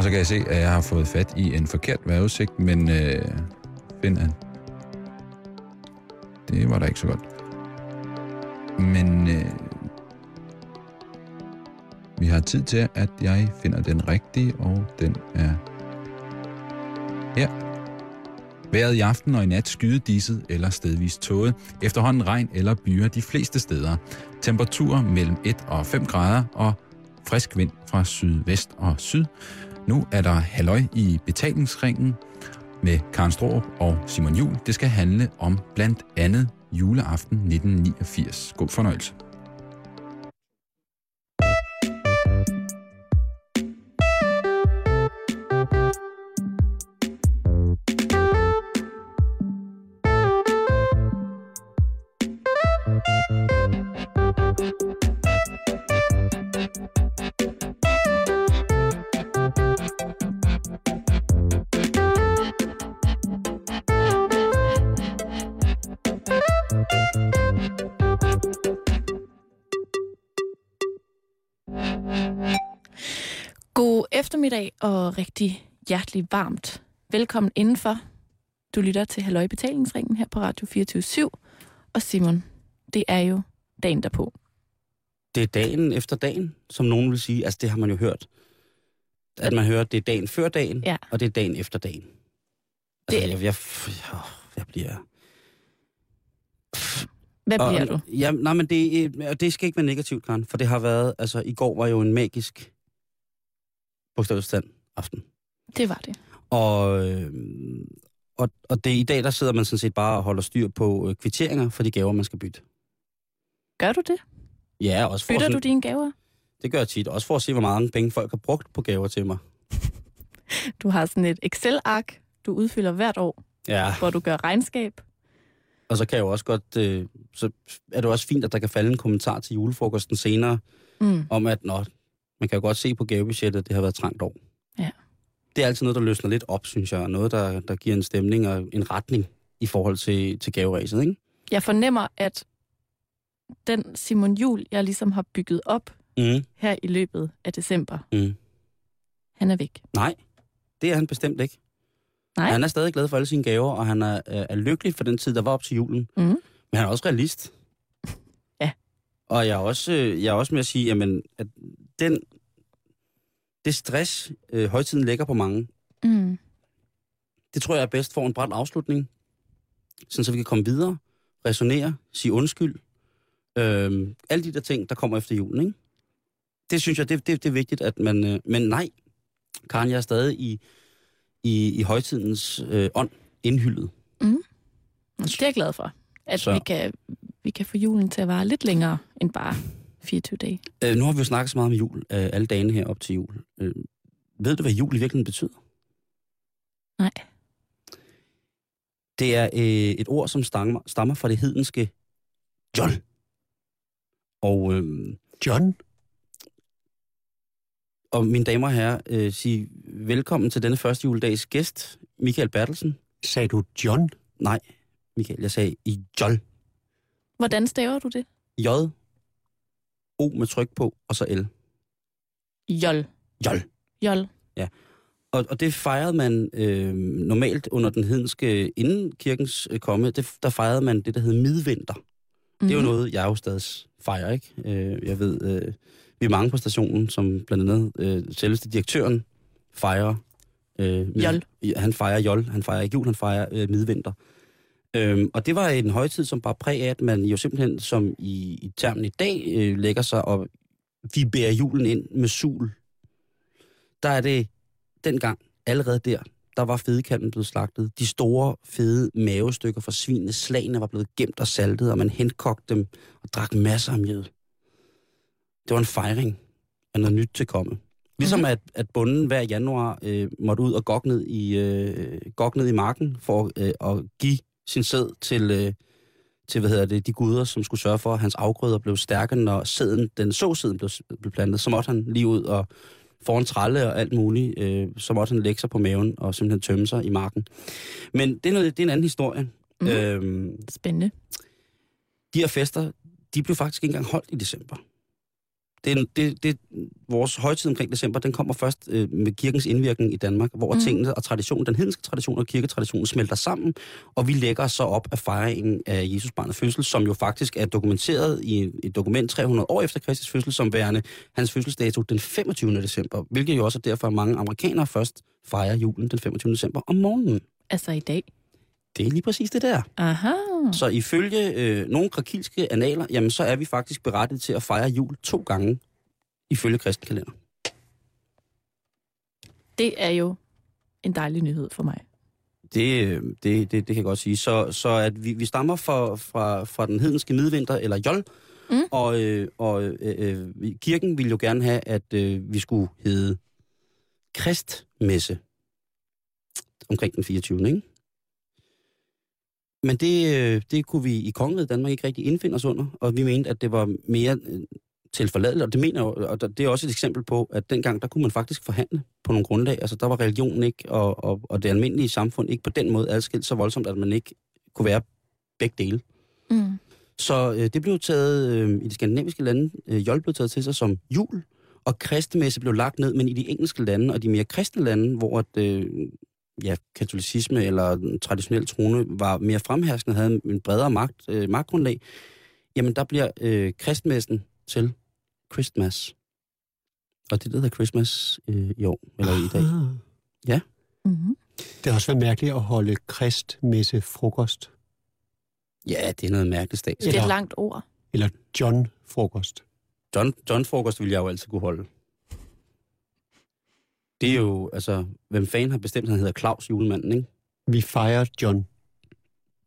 Og så kan jeg se, at jeg har fået fat i en forkert vejrudsigt, men øh, Finland. Det var da ikke så godt. Men øh, vi har tid til, at jeg finder den rigtige, og den er her. Været i aften og i nat skydediset eller stedvis tåget. Efterhånden regn eller byer de fleste steder. Temperaturer mellem 1 og 5 grader og frisk vind fra sydvest og syd. Nu er der halløj i betalingsringen med Karen Strohrup og Simon Jul. Det skal handle om blandt andet juleaften 1989. God fornøjelse. Hjertelig varmt. Velkommen indenfor. Du lytter til Halløj Betalingsringen her på Radio 24 Og Simon, det er jo dagen derpå. Det er dagen efter dagen, som nogen vil sige. Altså, det har man jo hørt. At man hører, at det er dagen før dagen, Ja. og det er dagen efter dagen. Det Altså, er jeg, jeg, jeg, jeg bliver... Hvad og, bliver du? Ja, nej, men det, og det skal ikke være negativt, Karen, for det har været... Altså, i går var jo en magisk bogstavsstand aften. Det var det. Og, øh, og, og det, i dag, der sidder man sådan set bare og holder styr på øh, kvitteringer for de gaver, man skal bytte. Gør du det? Ja, også for Bytter sådan, du dine gaver? Det gør jeg tit. Også for at se, hvor mange penge folk har brugt på gaver til mig. Du har sådan et Excel-ark, du udfylder hvert år, Ja, hvor du gør regnskab. og så kan jeg jo også godt... Øh, så er det også fint, at der kan falde en kommentar til julefrokosten senere, Mm. om at nå, man kan jo godt se på gavebudgettet, at det har været et trangt år. Ja. Det er altid noget, der løsner lidt op, synes jeg. og Noget, der, der giver en stemning og en retning i forhold til, til gaveræset, ikke? Jeg fornemmer, at den Simon Jul, jeg ligesom har bygget op Mm, her i løbet af december, mm. han er væk. Nej, det er han bestemt ikke. Nej. Han er stadig glad for alle sine gaver, og han er, er lykkelig for den tid, der var op til julen. Mm. Men han er også realist. Ja. Og jeg er også, øh, jeg er også med at sige, jamen, at den, det stress, øh, højtiden lægger på mange, Mm. det tror jeg er bedst for en bræt afslutning. Sådan så vi kan komme videre, resonere, sige undskyld. Øhm, alle de der ting, der kommer efter julen, ikke? Det synes jeg, det, det, det er vigtigt, at man... Øh, men nej, Karen, jeg er stadig i, i, i højtidens øh, ånd indhyldet. Det er jeg glad for. At Så. vi kan, vi kan få julen til at vare lidt længere end bare 24 dage. Øh, nu har vi jo snakket så meget om jul, øh, alle dagene her op til jul. Øh, ved du, hvad jul i virkeligheden betyder? Nej. Det er øh, et ord, som stammer, stammer fra det hedenske John. Og, øh, John? og mine damer og herrer, øh, sige velkommen til denne første juledags gæst, Michael Bertelsen. Sagde du John? Nej, Michael, jeg sagde i Jol. Hvordan staver du det? J, O med tryk på, og så L. Jol. Jol. Jol. Og, og det fejrede man øh, normalt under den hedenske, inden kirkens øh, komme, det, der fejrede man det, der hed midvinter. Mm. Det er jo noget, jeg jo stadig fejrer, ikke? Øh, jeg ved, øh, vi er mange på stationen, som blandt andet øh, selveste direktøren fejrer... Øh, mid- Jol. Ja, Han fejrer jol, han fejrer ikke jul, han fejrer øh, midvinter. Øhm, og det var en højtid, som bare præg af, at man jo simpelthen, som i, i termen i dag, øh, lægger sig og vi bærer julen ind med sul. Der er det dengang, allerede der, der var fedekalven blevet slagtet. De store, fede mavestykker fra svinene, slagene var blevet gemt og saltet, og man henkogte dem og drak masser af mjød. Det var en fejring af noget nyt til komme. Ligesom at, at bunden hver januar øh, måtte ud og gokke ned i, øh, gokke ned i marken for øh, at give sin sæd til, øh, til hvad hedder det, de guder, som skulle sørge for, at hans afgrøder blev stærke, når sæden, den såsæden blev, blev plantet. Så måtte han lige ud og foran tralle og alt muligt, øh, så måtte han lægge sig på maven og simpelthen tømme sig i marken. Men det er, noget, det er en anden historie. Mm. Øhm, Spændende. de her fester, de blev faktisk ikke engang holdt i december. Det, det, det, vores højtid omkring december, den kommer først øh, med kirkens indvirkning i Danmark, hvor mm. tingene og traditionen, den hedenske tradition og kirketraditionen smelter sammen, og vi lægger så op af fejringen af Jesus barnets fødsel, som jo faktisk er dokumenteret i et dokument 300 år efter Kristus fødsel, som værende hans fødselsdato den 25. december, hvilket jo også er derfor, at mange amerikanere først fejrer julen den 25. december om morgenen. Altså i dag? Det er lige præcis det der. Aha. Så ifølge øh, nogle krakilske analer, jamen så er vi faktisk berettet til at fejre jul to gange ifølge kristenkalender. Det er jo en dejlig nyhed for mig. Det, øh, det, det, det kan jeg godt sige. Så, så at vi, vi stammer fra, fra, fra den hedenske midvinter, eller jol, mm. og, øh, og øh, øh, kirken ville jo gerne have, at øh, vi skulle hedde kristmesse omkring den 24. Ikke? Men det, øh, det kunne vi i kongeriget Danmark ikke rigtig indfinde os under, og vi mente, at det var mere øh, tilforladeligt, og det mener jeg, og det er også et eksempel på, at dengang, der kunne man faktisk forhandle på nogle grundlag. Altså, der var religion ikke, og, og, og det almindelige samfund ikke på den måde adskilt så voldsomt, at man ikke kunne være begge dele. Mm. Så øh, det blev taget øh, i de skandinaviske lande, øh, jol blev taget til sig som jul, og kristemesse blev lagt ned, men i de engelske lande og de mere kristne lande, hvor at, øh, ja, katolicisme eller traditionel trone var mere fremherskende, havde en bredere magt, øh, magtgrundlag, jamen der bliver øh, kristmessen til Christmas. Og det, der hedder Christmas øh, i år, eller i dag. Ja. Mm-hmm. Det har også været mærkeligt at holde kristmesse frokost. Ja, det er noget mærkeligt stats. Det er et langt ord. Eller John frokost. John, John frokost vil jeg jo altid kunne holde. Det er jo, altså, hvem fanden har bestemt, at han hedder Claus julemanden, ikke? Vi fejrer John.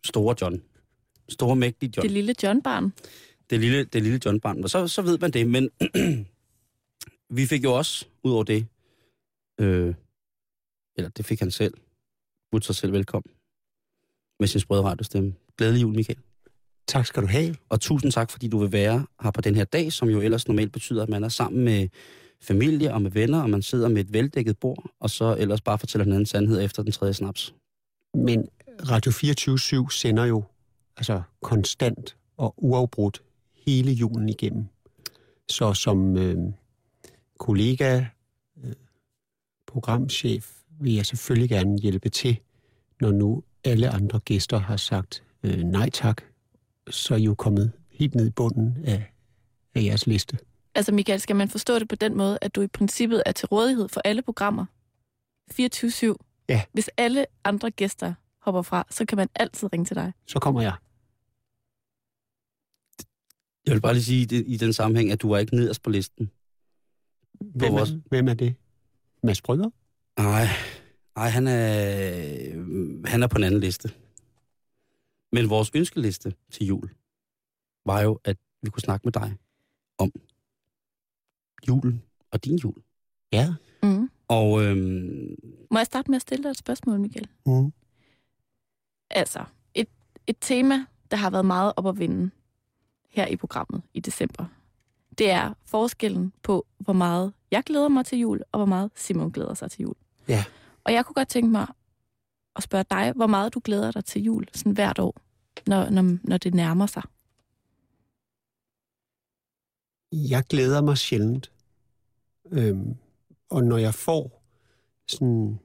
Store John. Store, mægtige John. Det lille John-barn. Det lille, det lille John-barn. Og så, så ved man det, men vi fik jo også, ud over det, øh, eller det fik han selv, budt sig selv velkommen med sin sprøde radiostemme. Glædelig jul, Michael. Tak skal du have. Og tusind tak, fordi du vil være her på den her dag, som jo ellers normalt betyder, at man er sammen med familie og med venner, og man sidder med et veldækket bord, og så ellers bare fortæller hinanden sandhed efter den tredje snaps. Men Radio 24 sender jo altså konstant og uafbrudt hele julen igennem. Så som øh, kollega, øh, programchef, vil jeg selvfølgelig gerne hjælpe til, når nu alle andre gæster har sagt øh, nej tak, så er I jo kommet helt ned i bunden af, af jeres liste. Altså Michael, skal man forstå det på den måde, at du i princippet er til rådighed for alle programmer? 24-7? Ja. Hvis alle andre gæster hopper fra, så kan man altid ringe til dig? Så kommer jeg. Jeg vil bare lige sige det, i den sammenhæng, at du var ikke nederst på listen. Hvem, på vores... er, hvem er det? Mads Brygger? Nej, nej han, er, han er på en anden liste. Men vores ønskeliste til jul var jo, at vi kunne snakke med dig om julen og din jul. Ja. Mm. Og øhm... Må jeg starte med at stille dig et spørgsmål, Michael? Mm. Altså, et, et tema, der har været meget op at vinde her i programmet i december, det er forskellen på, hvor meget jeg glæder mig til jul, og hvor meget Simon glæder sig til jul. Ja. Og jeg kunne godt tænke mig at spørge dig, hvor meget du glæder dig til jul sådan hvert år, når, når, når det nærmer sig. Jeg glæder mig sjældent. Øhm, og når jeg får sådan...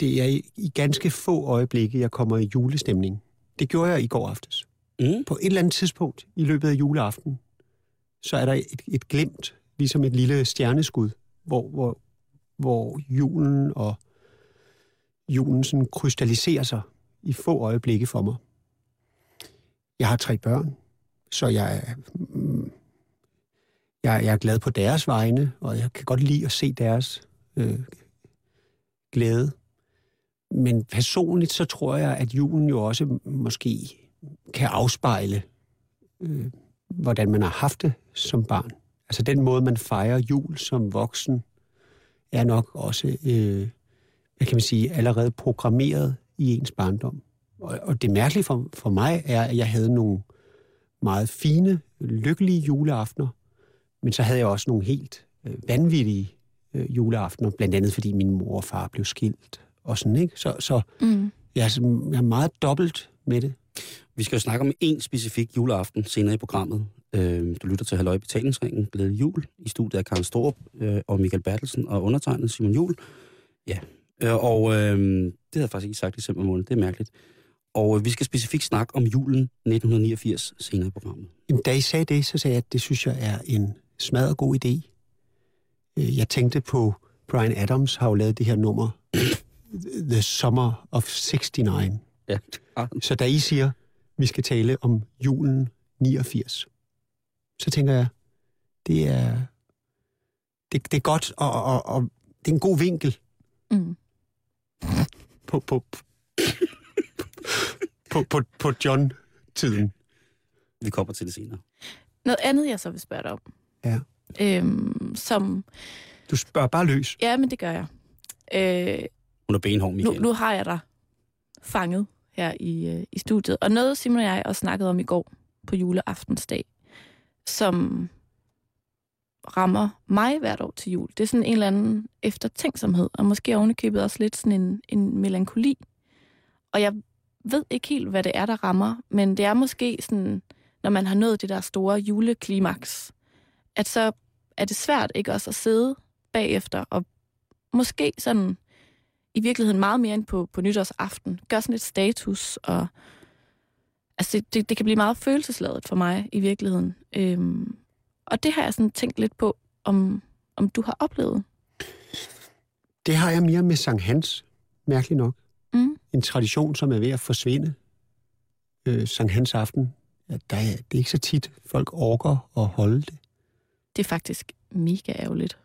Det er i, i ganske få øjeblikke, jeg kommer i julestemning. Det gjorde jeg i går aftes. Mm. På et eller andet tidspunkt i løbet af juleaften, så er der et, et glimt, ligesom et lille stjerneskud, hvor, hvor, hvor julen og julen sådan krystalliserer sig i få øjeblikke for mig. Jeg har tre børn, så jeg er, jeg, jeg er glad på deres vegne, og jeg kan godt lide at se deres øh, glæde. Men personligt så tror jeg, at julen jo også måske kan afspejle, øh, hvordan man har haft det som barn. Altså den måde, man fejrer jul som voksen, er nok også, øh, hvad kan man sige, allerede programmeret i ens barndom. Og, og det mærkelige for, for mig er, at jeg havde nogle meget fine, lykkelige juleaftener, men så havde jeg også nogle helt øh, vanvittige øh, juleaftener, blandt andet fordi min mor og far blev skilt og sådan, ikke? Så, så mm. jeg, er, jeg er meget dobbelt med det. Vi skal jo snakke om en specifik juleaften senere i programmet. Øh, du lytter til Halløj Betalingsringen, Glæde Jul. I studiet er Karen Storup øh, og Michael Bertelsen og undertegnet Simon Jul. Ja, øh, og øh, det havde jeg faktisk ikke sagt i december måned. Det er mærkeligt. Og øh, vi skal specifikt snakke om julen 1989 senere i programmet. Jamen, da I sagde det, så sagde jeg, at det synes jeg er en smadret god idé. Øh, Jeg tænkte på, Brian Adams har jo lavet det her nummer, The Summer of 69. Ja, Så da I siger, vi skal tale om julen 89, så tænker jeg, det er, det, det er godt, og, og, og det er en god vinkel Mm. på, på, på, på, på John-tiden. vi kommer til det senere. Noget andet, jeg så vil spørge dig om. Ja. Øhm, som, Du spørger bare løs. ja, men det gør jeg. Øh, Hun er benhård, nu, Michael. nu har jeg dig fanget her i, øh, i studiet. Og noget Simon og jeg også snakkede om i går på juleaftensdag, som rammer mig hvert år til jul. Det er sådan en eller anden eftertænksomhed, og måske ovenikøbet også lidt sådan en, en melankoli. Og jeg ved ikke helt, hvad det er, der rammer, men det er måske sådan, når man har nået det der store juleklimaks, at så er det svært ikke også at sidde bagefter og måske sådan i virkeligheden meget mere end på, på nytårsaften. Gør sådan lidt status, og altså, det, det kan blive meget følelsesladet for mig i virkeligheden. Øhm, og det har jeg sådan tænkt lidt på, om, om du har oplevet. Det har jeg mere med Sankt Hans, mærkeligt nok. Mm. En tradition, som er ved at forsvinde. Øh, Sankt Hans aften. Ja, der er, det er ikke så tit, folk orker at holde det. Det er faktisk mega ærgerligt.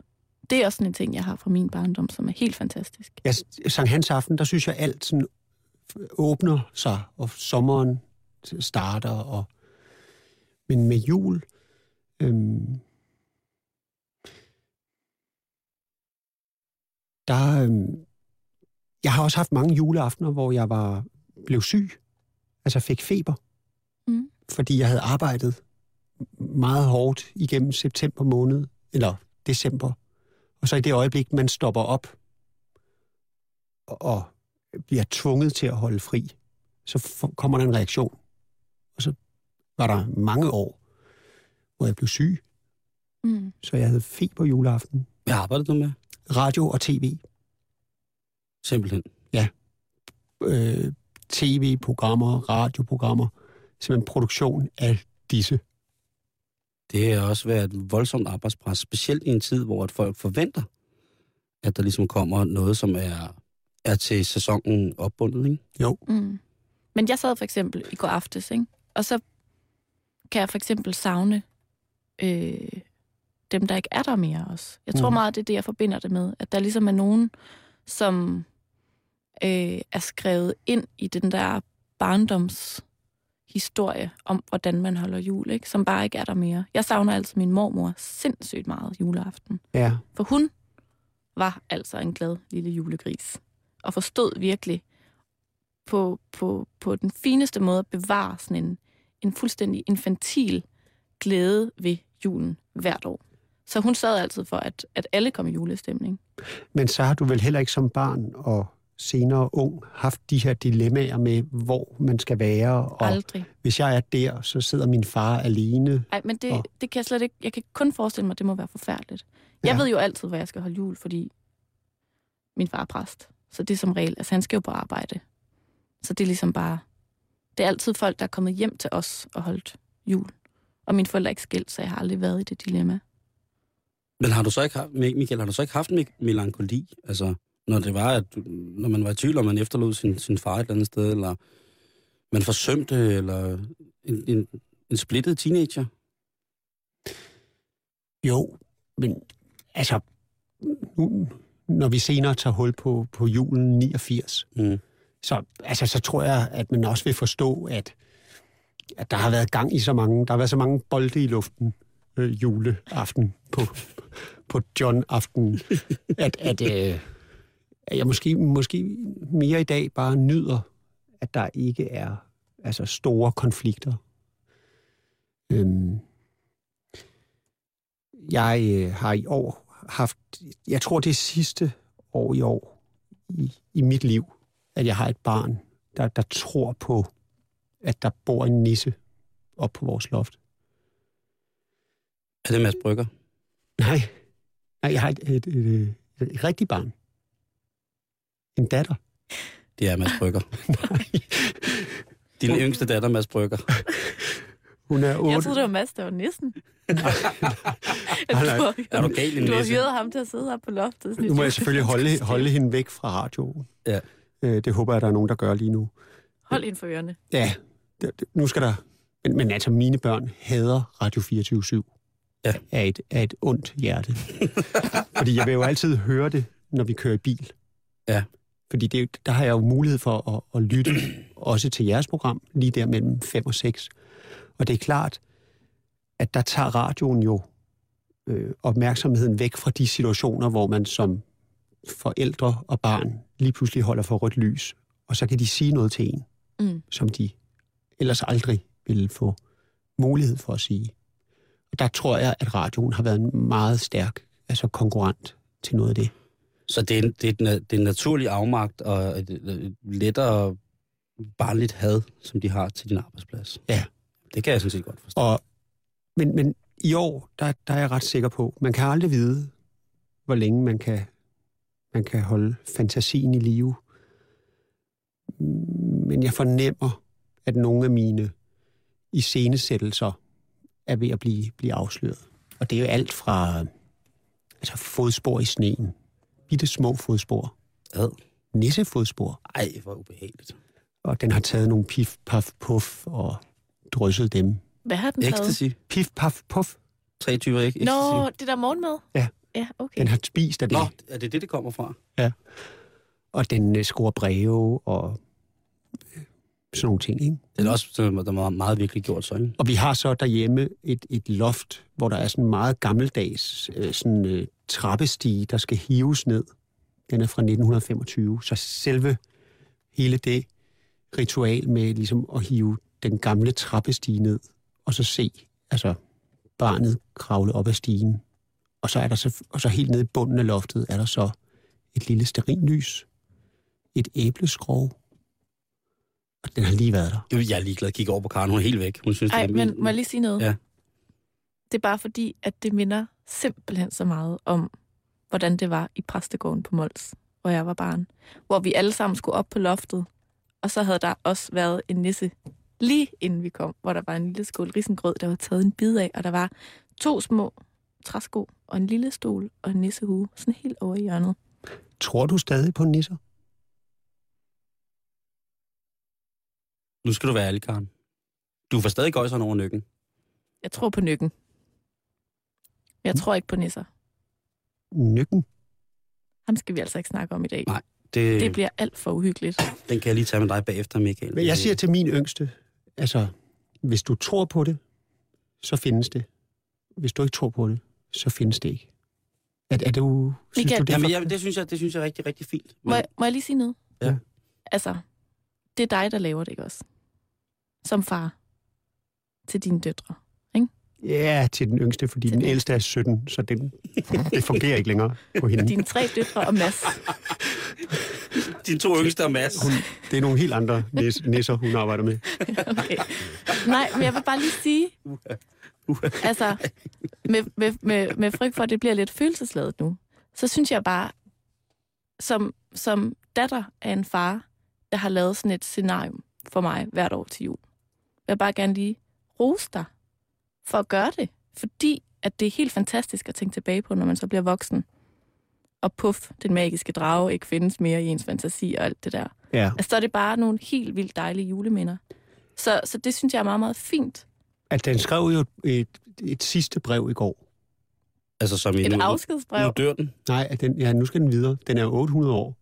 Det er også sådan en ting, jeg har fra min barndom, som er helt fantastisk. Ja, Sankt Hans aften, der synes jeg alt sådan åbner sig, og sommeren starter. Og... Men med jul... Øhm... Der, øhm... Jeg har også haft mange juleaftener, hvor jeg var blev syg. Altså fik feber. Mm. Fordi jeg havde arbejdet meget hårdt igennem september måned, eller december. Og så i det øjeblik, man stopper op og- bliver tvunget til at holde fri, så kommer der en reaktion. Og så var der mange år, hvor jeg blev syg, Mm. så jeg havde feber juleaften. Hvad arbejder du med? Radio og tv. Simpelthen. Øh, tv-programmer, radioprogrammer. Simpelthen produktion af disse. Det har også været et voldsomt arbejdspres, specielt i en tid, hvor at folk forventer, at der ligesom kommer noget, som er, er til sæsonen opbundet, ikke? Jo, Mm. Men jeg sad for eksempel i går aftes, ikke? og så kan jeg for eksempel savne øh, dem, der ikke er der mere også. Jeg tror Mhm. meget, det er det, jeg forbinder det med. At der ligesom er nogen, som øh, er skrevet ind i den der barndoms historie om, hvordan man holder jul, ikke? som bare ikke er der mere. Jeg savner altså min mormor sindssygt meget juleaften. ja. For hun var altså en glad lille julegris. Og forstod virkelig på, på, på den fineste måde at bevare sådan en, en fuldstændig infantil glæde ved julen hvert år. Så hun sad altid for, at, at alle kom i julestemning. Men så har du vel heller ikke som barn og senere ung haft de her dilemmaer med, hvor man skal være. Og Aldrig. hvis jeg er der, så sidder min far alene. Ej, men det, Og- det kan jeg slet ikke... Jeg kan kun forestille mig, at det må være forfærdeligt. Jeg Ja. ved jo altid, hvor jeg skal holde jul, fordi min far er præst. Så det er som regel... Altså, han skal jo på arbejde. Så det er ligesom bare... Det er altid folk, der er kommet hjem til os og holdt jul. Og mine forældre er ikke skilt, så jeg har aldrig været i det dilemma. Men har du så ikke haft, Michael, har du så ikke haft me- melankoli? Altså, når det var, at når man var i tvivl, om man efterlod sin, sin far et eller andet sted, eller man forsømte, eller en, en, en splittet teenager? Jo, men altså, nu, når vi senere tager hul på, på julen 89, Mm. så, altså, så tror jeg, at man også vil forstå, at, at der har været gang i så mange, der har været så mange bolde i luften øh, juleaften på, på John-aften, at, at, øh, at jeg måske, måske mere i dag bare nyder, at der ikke er altså store konflikter. Øhm, jeg øh, har i år haft, jeg tror det er sidste år i år i, i mit liv, at jeg har et barn, der, der tror på at der bor en nisse op på vores loft. Er det Mads Brygger? Nej, nej jeg har et, et, et, et, et rigtigt barn. En datter. Det er Mads Brygger. Nej. Din yngste datter, Mads Brygger. Hun er otte. Jeg troede, det var Mads, der var nissen. nej. du, Er du gal, du har hyret ham til at sidde her på loftet. sådan Nu må jeg selvfølgelig holde, holde hende væk fra radioen. Ja. Øh, det håber jeg, der er nogen, der gør lige nu. Hold ind for ørerne. Ja, det, det, nu skal der... Men, men altså, mine børn hader Radio 24 Ja. af, et, af et ondt hjerte. Fordi jeg vil jo altid høre det, når vi kører i bil. Ja. Fordi det, der har jeg jo mulighed for at, at lytte også til jeres program, lige der mellem 5 og 6. Og det er klart, at der tager radioen jo øh, opmærksomheden væk fra de situationer, hvor man som forældre og barn lige pludselig holder for rødt lys, og så kan de sige noget til en, Mm. som de ellers aldrig ville få mulighed for at sige. Og der tror jeg, at radioen har været en meget stærk altså konkurrent til noget af det. Så det er, en, det, er en, det er en naturlig afmagt og et, et lettere barnligt had, som de har til din arbejdsplads. Ja. Det kan jeg sådan set godt forstå. Og, men, men i år, der, der er jeg ret sikker på, man kan aldrig vide, hvor længe man kan, man kan holde fantasien i live. Men jeg fornemmer, at nogle af mine iscenesættelser er ved at blive, blive afsløret. Og det er jo alt fra altså fodspor i sneen, bitte små fodspor, Ad. nissefodspor, Ej, hvor ubehageligt. og den har taget nogle pif, paf, puff og drysset dem. Hvad har den taget? Ecstasy. Pif, paf, puff. Tre typer ikke? Nå, det der morgenmad? Ja. Ja, okay. Den har spist af det. Nå, er det det, det kommer fra? og den øh, scorer breve og sådan nogle ting. Ikke? Det er også sådan, der var meget virkelig gjort så, ikke? Og vi har så derhjemme et, et loft, hvor der er sådan en meget gammeldags øh, sådan, øh, trappestige, der skal hives ned. Den er fra 1925, så selve hele det ritual med ligesom at hive den gamle trappestige ned, og så se altså barnet kravle op ad stigen. Og så, er der så, og så helt nede i bunden af loftet er der så et lille sterinlys, et æbleskrog, og den har lige været der. Jeg er ligeglad at kigge over på Karen. Hun er helt væk. Hun synes, Ej, det er men min- må jeg lige sige noget? Ja. Det er bare fordi, at det minder simpelthen så meget om, hvordan det var i præstegården på Mols, hvor jeg var barn. Hvor vi alle sammen skulle op på loftet, og så havde der også været en nisse lige inden vi kom, hvor der var en lille skål risengrød, der var taget en bid af, og der var to små træsko og en lille stol og en nissehue, sådan helt over i hjørnet. Tror du stadig på nisser? Nu skal du være ærlig, Karen. Du får stadig gøjseren over nykken. Jeg tror på nykken. Men jeg tror ikke på nisser. Nykken? Ham skal vi altså ikke snakke om i dag. Nej. Det, Det bliver alt for uhyggeligt. Den kan jeg lige tage med dig bagefter, Michael. Men jeg siger til min yngste, altså, hvis du tror på det, så findes det. Hvis du ikke tror på det, så findes det ikke. Er, er du, synes Michael. du, det er Jamen, for... jeg, det, synes jeg, det synes jeg er rigtig, rigtig fint. Må jeg, må jeg lige sige noget? Ja. Altså, det er dig, der laver det, ikke også? Som far til dine døtre. Ja, til den yngste, fordi Til den den. ældste er 17, så det, det fungerer ikke længere på hende. Dine tre døtre og Mads. Dine to yngste og Mads. Hun, det er nogle helt andre nis, nisser, hun arbejder med. Okay. Nej, men jeg vil bare lige sige, altså, med, med, med, med frygt for, at det bliver lidt følelsesladet nu, så synes jeg bare, som, som datter af en far, der har lavet sådan et scenarium for mig hvert år til jul, vil jeg bare gerne lige rose dig for at gøre det. Fordi at det er helt fantastisk at tænke tilbage på, når man så bliver voksen. Og puff, den magiske drage ikke findes mere i ens fantasi og alt det der. Ja. Altså, så er det bare nogle helt vildt dejlige juleminder. Så, så det synes jeg er meget, meget fint. At den skrev jo et, et sidste brev i går. Altså som i Et nu, afskedsbrev. nu dør den. Nej, at den, ja, nu skal den videre. Den er jo 800 år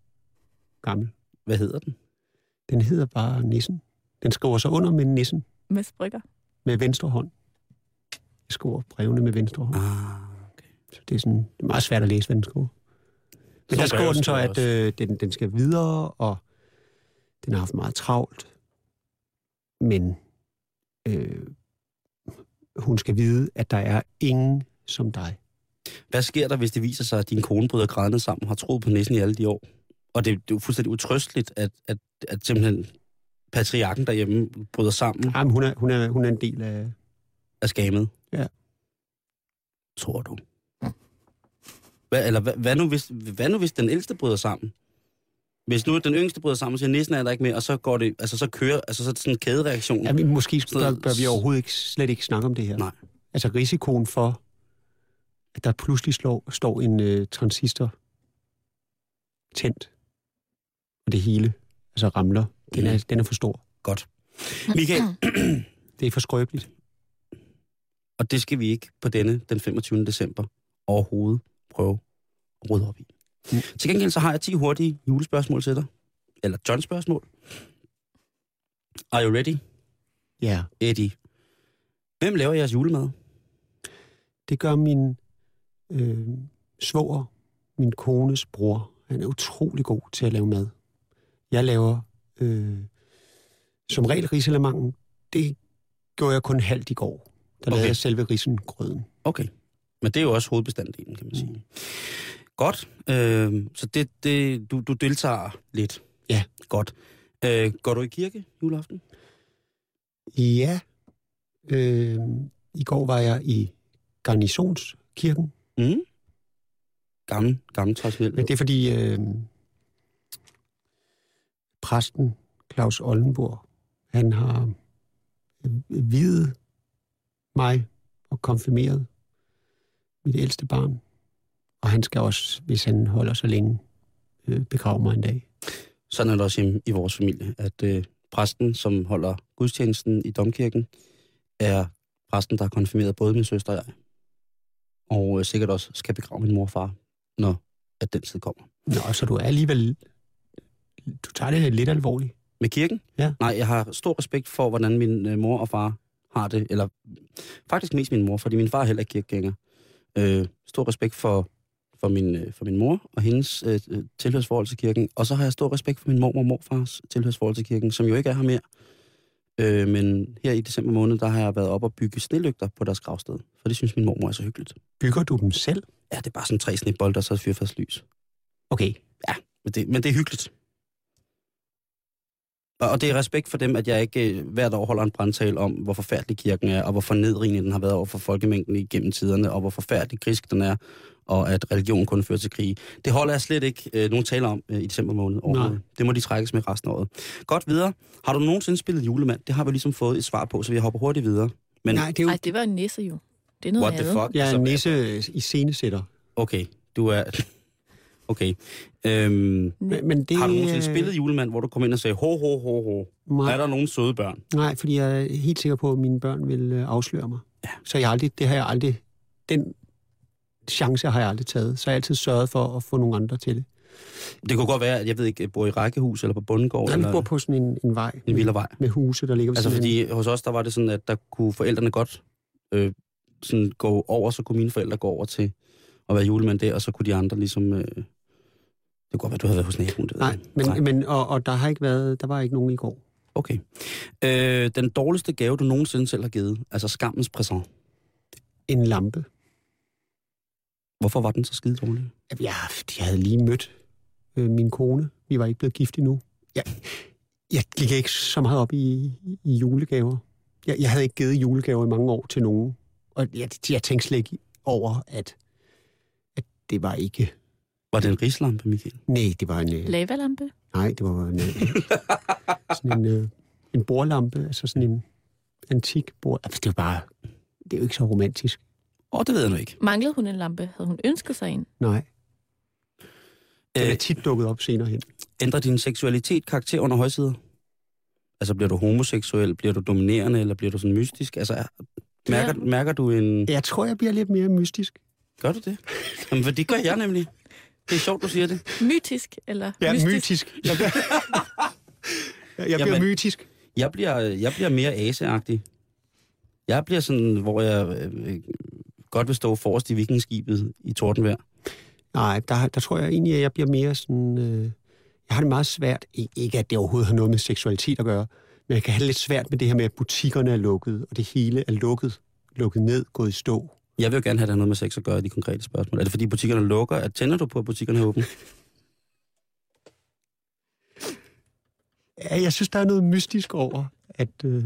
gammel. Hvad hedder den? Den hedder bare Nissen. Den skriver sig under med Nissen med brygger. med venstre hånd. Jeg skriver brevene med venstre hånd. Ah, okay. Så det er, sådan, det er meget svært at læse, hvad den skriver. Men Så der skriver den så, at øh, den, den skal videre, og den har haft meget travlt. Men øh, hun skal vide, at der er ingen som dig. Hvad sker der, hvis det viser sig, at din kone bryder grædende sammen og har troet på nissen i alle de år? Og det, det er jo fuldstændig utrøsteligt, at, at, at simpelthen patriarken derhjemme bryder sammen Jamen, hun, er, hun, er, hun er en del af... af skamet? Ja. Tror du? Hvad, eller hvad, hvad, nu, hvis, hvad nu, hvis den ældste bryder sammen? Hvis nu den yngste bryder sammen og siger, næsten er der ikke mere, og så går det, altså så kører, altså så er sådan en kædereaktion. Ja, men måske bør, bør vi overhovedet ikke, slet ikke snakke om det her. Nej. Altså risikoen for, at der pludselig slår, står en øh, transistor tændt, og det hele altså ramler, den er, den er for stor. Godt. Michael, Det er for skrøbeligt. og det skal vi ikke på denne, den 25. december, overhovedet prøve at rydde op i. Mm. Til gengæld så har jeg 10 hurtige julespørgsmål til dig. Eller John spørgsmål. Are you ready, Ja, Eddie? Hvem laver jeres julemad? det gør min øh, svoger, min kones bror. Han er utrolig god til at lave mad. Jeg laver øh, som regel risalamangen. Det gjorde jeg kun halvt i går. Der lavede Okay. jeg selve risengrøden. Okay. Men det er jo også hovedbestanddelen, kan man sige. Godt. Øh, så det, det, du, du deltager lidt. Ja. Godt. Øh, går du i kirke juleaften? Ja. Øh, I går var jeg i Garnisonskirken, Mm. Gammel, gammel traditionel. men det er fordi øh, præsten Claus Oldenburg, han har øh, videt mig og konfirmeret mit ældste barn. Og han skal også, hvis han holder så længe, øh, begrave mig en dag. Sådan er det også i vores familie, at øh, præsten, som holder gudstjenesten i domkirken, er præsten, der har konfirmeret både min søster og jeg. Og øh, sikkert også skal begrave min mor og far, når at den tid kommer. Nå, så du er alligevel... Du tager det lidt alvorligt. Med kirken? Ja. Nej, jeg har stor respekt for, hvordan min øh, mor og far har det. Eller faktisk mest min mor, fordi min far er heller ikke kirkegænger. Øh, stor respekt for, for, min, øh, for min mor og hendes øh, øh, tilhørsforhold til kirken. Og så har jeg stor respekt for min mor og morfars tilhørsforhold til kirken, som jo ikke er her mere. Øh, men her i december måned, der har jeg været op og bygge snelygter på deres gravsted. For det synes min mormor er så hyggeligt. Bygger du dem selv? Ja, det er bare sådan tre snebold og så et fyrfadslys. Okay. Men det, men det er hyggeligt. Og, det er respekt for dem, at jeg ikke øh, hvert år holder en brandtal om, hvor forfærdelig kirken er, og hvor fornedrigende den har været over for folkemængden igennem tiderne, og hvor forfærdelig grisk den er, og at religion kun fører til krig. Det holder jeg slet ikke øh, nogen taler om øh, i december måned. overhovedet. Det må de trækkes med resten af året. Godt videre. Har du nogensinde spillet julemand? Det har vi ligesom fået et svar på, så vi hopper hurtigt videre. Men Nej, det er jo... Ej, det var en nisse jo. Det er noget what the fuck? Jeg er en nisse i scenesætter. Okay, du er... Okay. Øhm, Men, men det, har du nogensinde øh, spillet julemand, hvor du kom ind og sagde, ho, ho, ho, ho. Nej, Er der nogen søde børn? nej, fordi jeg er helt sikker på, at mine børn vil øh, afsløre mig. Ja. Så jeg har aldrig, det har jeg aldrig... Den chance har jeg aldrig taget. Så jeg har altid sørget for at få nogle andre til det. Det kunne godt være, at jeg ved ikke, bor i rækkehus eller på bundegård Jeg eller bor på sådan en, en vej en villavej. med huse, der ligger ved Altså fordi hos os, der var det sådan, at der kunne forældrene godt øh, sådan gå over, så kunne mine forældre gå over til at være julemand der, og så kunne de andre ligesom... Øh, det kunne godt være, du havde været hos naboen. Det Nej, men, Nej. men og, og der har ikke været, der var ikke nogen i går. Okay. Øh, den dårligste gave, du nogensinde selv har givet, altså skammens præsent. En lampe. Hvorfor var den så skide dårlig? Ja, jeg havde lige mødt øh, min kone. Vi var ikke blevet gift endnu. Jeg, jeg gik ikke så meget op i, i julegaver. Jeg, jeg havde ikke givet julegaver i mange år til nogen. Og jeg, jeg tænkte slet ikke over, at, at det var ikke... Var det en rislampe, Michael? Nej, det var en... Øh, Lavalampe? nej, det var en, øh, sådan en, øh, en bordlampe. Altså sådan en antik bord... Altså, det var bare... Det er jo ikke så romantisk. Åh, oh, det ved jeg nu ikke. Manglede hun en lampe? Havde hun ønsket sig en? Nej. Den Øh, er tit dukket op senere hen. ændrer din seksualitet karakter under højsider? Altså, bliver du homoseksuel? Bliver du dominerende? Eller bliver du sådan mystisk? Altså, er- mærker, Ja. mærker du en... Jeg tror, jeg bliver lidt mere mystisk. Gør du det? Jamen, for det gør jeg nemlig. Det er sjovt, du siger det. Mytisk eller Ja, mystisk? mytisk. Jeg bliver, jeg bliver Jamen- mytisk. Jeg bliver, jeg bliver mere aseagtig. Jeg bliver sådan, hvor jeg øh, godt vil stå forrest i vikingskibet i tordenvejr. Nej, der, der tror jeg egentlig, at jeg bliver mere sådan... Øh, jeg har det meget svært. I- Ikke, at det overhovedet har noget med seksualitet at gøre, men jeg kan have det lidt svært med det her med, at butikkerne er lukket, og det hele er lukket, lukket ned, gået i stå. Jeg vil jo gerne have, at det har noget med sex at gøre de konkrete spørgsmål. Er det fordi butikkerne lukker? At tænder du på, at butikkerne er åbne? Ja, jeg synes, der er noget mystisk over at øh,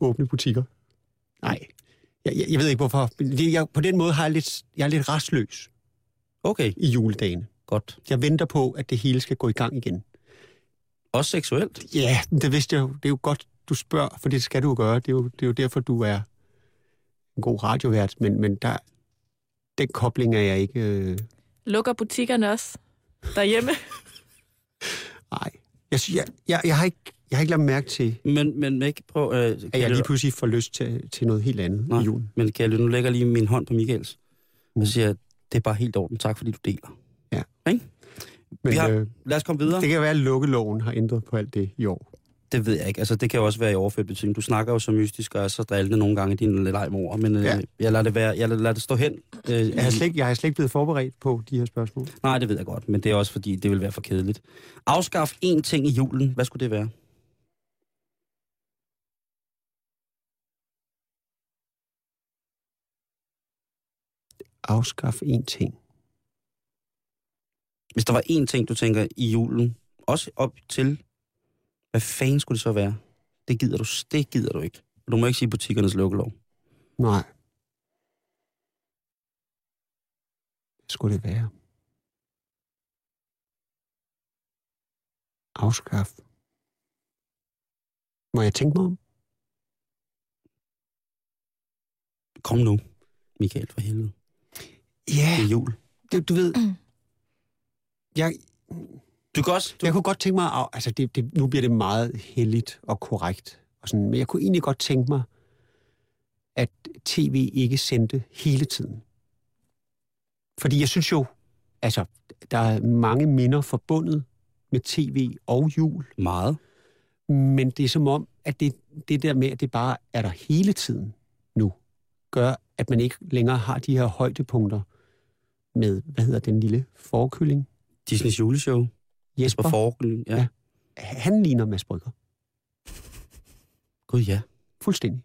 åbne butikker. Nej, jeg, jeg, jeg ved ikke hvorfor. Det- Jeg, på den måde har jeg lidt, jeg er lidt restløs Okay, i juledagen. godt. Jeg venter på, at det hele skal gå i gang igen. Også seksuelt? Ja, det vidste jeg jo. Det er jo godt, du spørger, for det skal du jo gøre. Det er jo, det er jo derfor, du er en god radiovært. Men, men der, den kobling er jeg ikke... Øh, Lukker butikkerne også derhjemme? nej. Jeg, jeg, jeg, jeg, har ikke, jeg har ikke lagt mærke til, Men, men ikke prøv... Øh, at jeg lige pludselig får lyst til, til noget helt andet Nej. i julen. Men kan jeg nu lægger lige min hånd på Michaels. Mm. Og siger, det er bare helt orden. Tak fordi du deler. Ja. Ikke? Men Vi har- øh, Lad os komme videre. det kan være, at lukkeloven har ændret på alt det i år. Det ved jeg ikke. Altså, det kan jo også være i overført betydning. Du snakker jo så mystisk og er så drillende nogle gange i dine leg med ord, men øh, Ja. jeg lader det være. Jeg lader, det stå hen. Øh, Jeg har, slet, jeg har slet ikke blevet forberedt på de her spørgsmål. Nej, det ved jeg godt, men det er også fordi, det vil være for kedeligt. Afskaf én ting i julen. Hvad skulle det være? Afskaf én ting. Hvis der var én ting, du tænker i julen, også op til, hvad fanden skulle det så være? Det gider du, det gider du ikke. Du må ikke sige butikkernes lukkelov. Nej. Hvad skulle det være? Afskaf. Må jeg tænke mig om? Kom nu, Michael, for helvede. Ja, Det er jul. det, du ved... Jeg, Du kan også... Du, jeg kunne godt tænke mig... at- Altså, det, det, nu bliver det meget heldigt og korrekt. Og sådan, men jeg kunne egentlig godt tænke mig, at tv ikke sendte hele tiden. Fordi jeg synes jo, altså, der er mange minder forbundet med tv og jul. meget. Men det er som om, at det, det der med, at det bare er der hele tiden nu, gør, at man ikke længere har de her højdepunkter med, hvad hedder den lille forkylling? Disneys juleshow. Jesper. På forkylling. Ja. Ja. ja. Han ligner Mads Brygger. Gud, ja. Fuldstændig.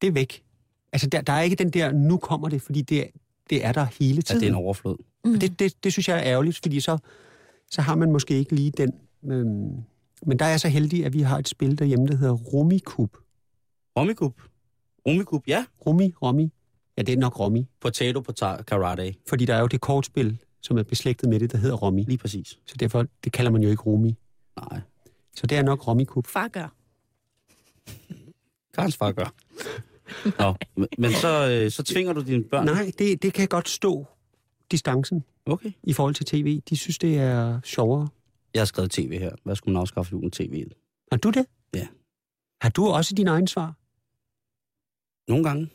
Det er væk. Altså, der, der er ikke den der, nu kommer det, fordi det, er- det er der hele ja. tiden. det er en overflod. Mm. det, det, det synes jeg er ærgerligt, fordi så, så har man måske ikke lige den... Øhm, men der er jeg så heldig, at vi har et spil derhjemme, der hedder Rummikub. Romikub. Romikub, ja. Rummi, Rommi. Ja, det er nok Rommi. Potato potato karate. Fordi der er jo det kortspil, som er beslægtet med det, der hedder Rommi. Lige præcis. Så derfor, det kalder man jo ikke Rumi. Nej. Så det er nok Rommikub. Far gør. Karens far gør. Nå, men- så, øh, så tvinger du dine børn. Nej, det, det kan godt stå distancen Okay. i forhold til tv. De synes, det er sjovere. Jeg har skrevet tv her. Hvad skulle man afskaffe julen tv? Har du det? Ja. Har du også din egen svar? Nogle gange.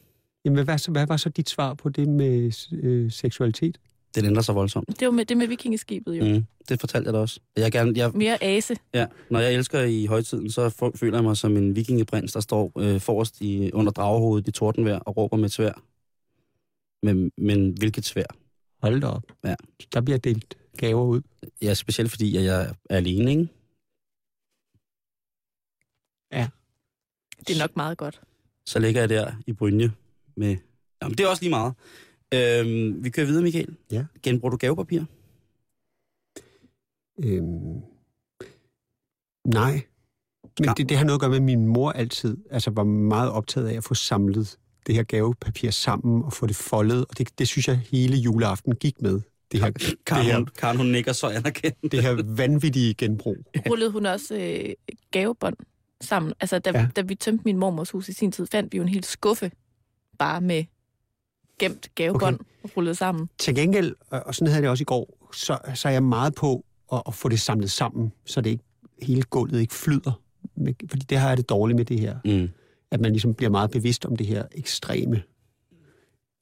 Jamen, hvad, så- hvad var så dit svar på det med øh, seksualitet? Det ændrer sig voldsomt. Det var med, det med vikingeskibet jo. Mm. Det fortalte jeg dig også. Jeg er gerne, jeg, Mere ase. ja, når jeg elsker i højtiden, så føler jeg mig som en vikingeprins, der står øh, forrest i, under dragehovedet i tordenvejr og råber med svær. Men, men hvilket svær? Hold da op. Ja. Der bliver delt gaver ud. Ja, specielt fordi at jeg er alene, ikke? Det er nok meget godt. Så ligger jeg der i Brynje med... Jamen, det er også lige meget. Øhm, vi kører videre, Michael. Ja. Genbruger du gavepapir? Øhm, nej. Men Ja. det, det har noget at gøre med, at min mor altid altså, var meget optaget af at få samlet det her gavepapir sammen og få det foldet. Og det, det synes jeg hele juleaften gik med. Det her, det Karen, her, hun, Karen, hun nikker så anerkendt. det her vanvittige genbrug. Rullede hun også øh, gavebånd sammen? Altså, da, Ja. ja. da vi tømte min mormors hus i sin tid, fandt vi jo en hel skuffe bare med gemt gavebånd okay. rullet sammen. Til gengæld, og sådan havde jeg det også i går, så, så er jeg meget på at, at få det samlet sammen, så det ikke, hele gulvet ikke flyder. Fordi det har jeg det dårligt med det her. Mm. At man ligesom bliver meget bevidst om det her ekstreme.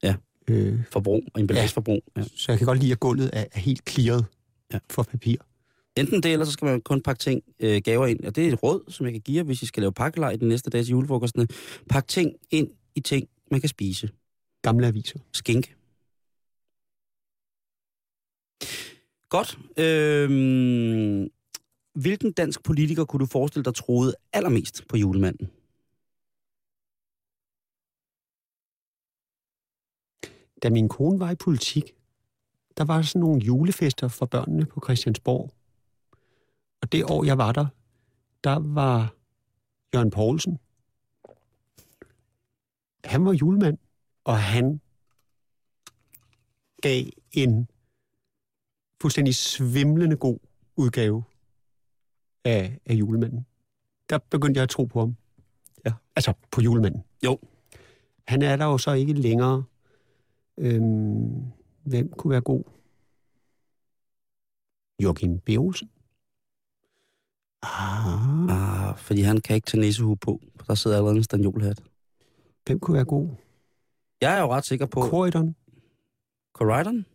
Ja. Øh, Forbrug og emballageforbrug. Ja. så jeg kan godt lide, at gulvet er, er helt clearet Ja. ja. for papir. Enten det, eller så skal man kun pakke ting, øh, gaver ind. Og det er et råd, som jeg kan give jer, hvis I skal lave pakkelej den næste dag til julefrokostene. Pak ting ind i ting, man kan spise. Gamle aviser. Skinke. Godt. Øhm, hvilken dansk politiker kunne du forestille dig troede allermest på julemanden? Da min kone var i politik, der var sådan nogle julefester for børnene på Christiansborg. Og det år, jeg var der, der var Jørgen Poulsen. Han var julemand, og han gav en fuldstændig svimlende god udgave af, af julemanden. Der begyndte jeg at tro på ham. Ja. Altså på julemanden. Jo. Han er der jo så ikke længere. Øhm, hvem kunne være god? Joachim B. Olsen. Ah, Ah, fordi han kan ikke tage nissehue på, for der sidder allerede en stanjolhat. hvem kunne være god? Jeg er jo ret sikker på... Corridon. Corridon?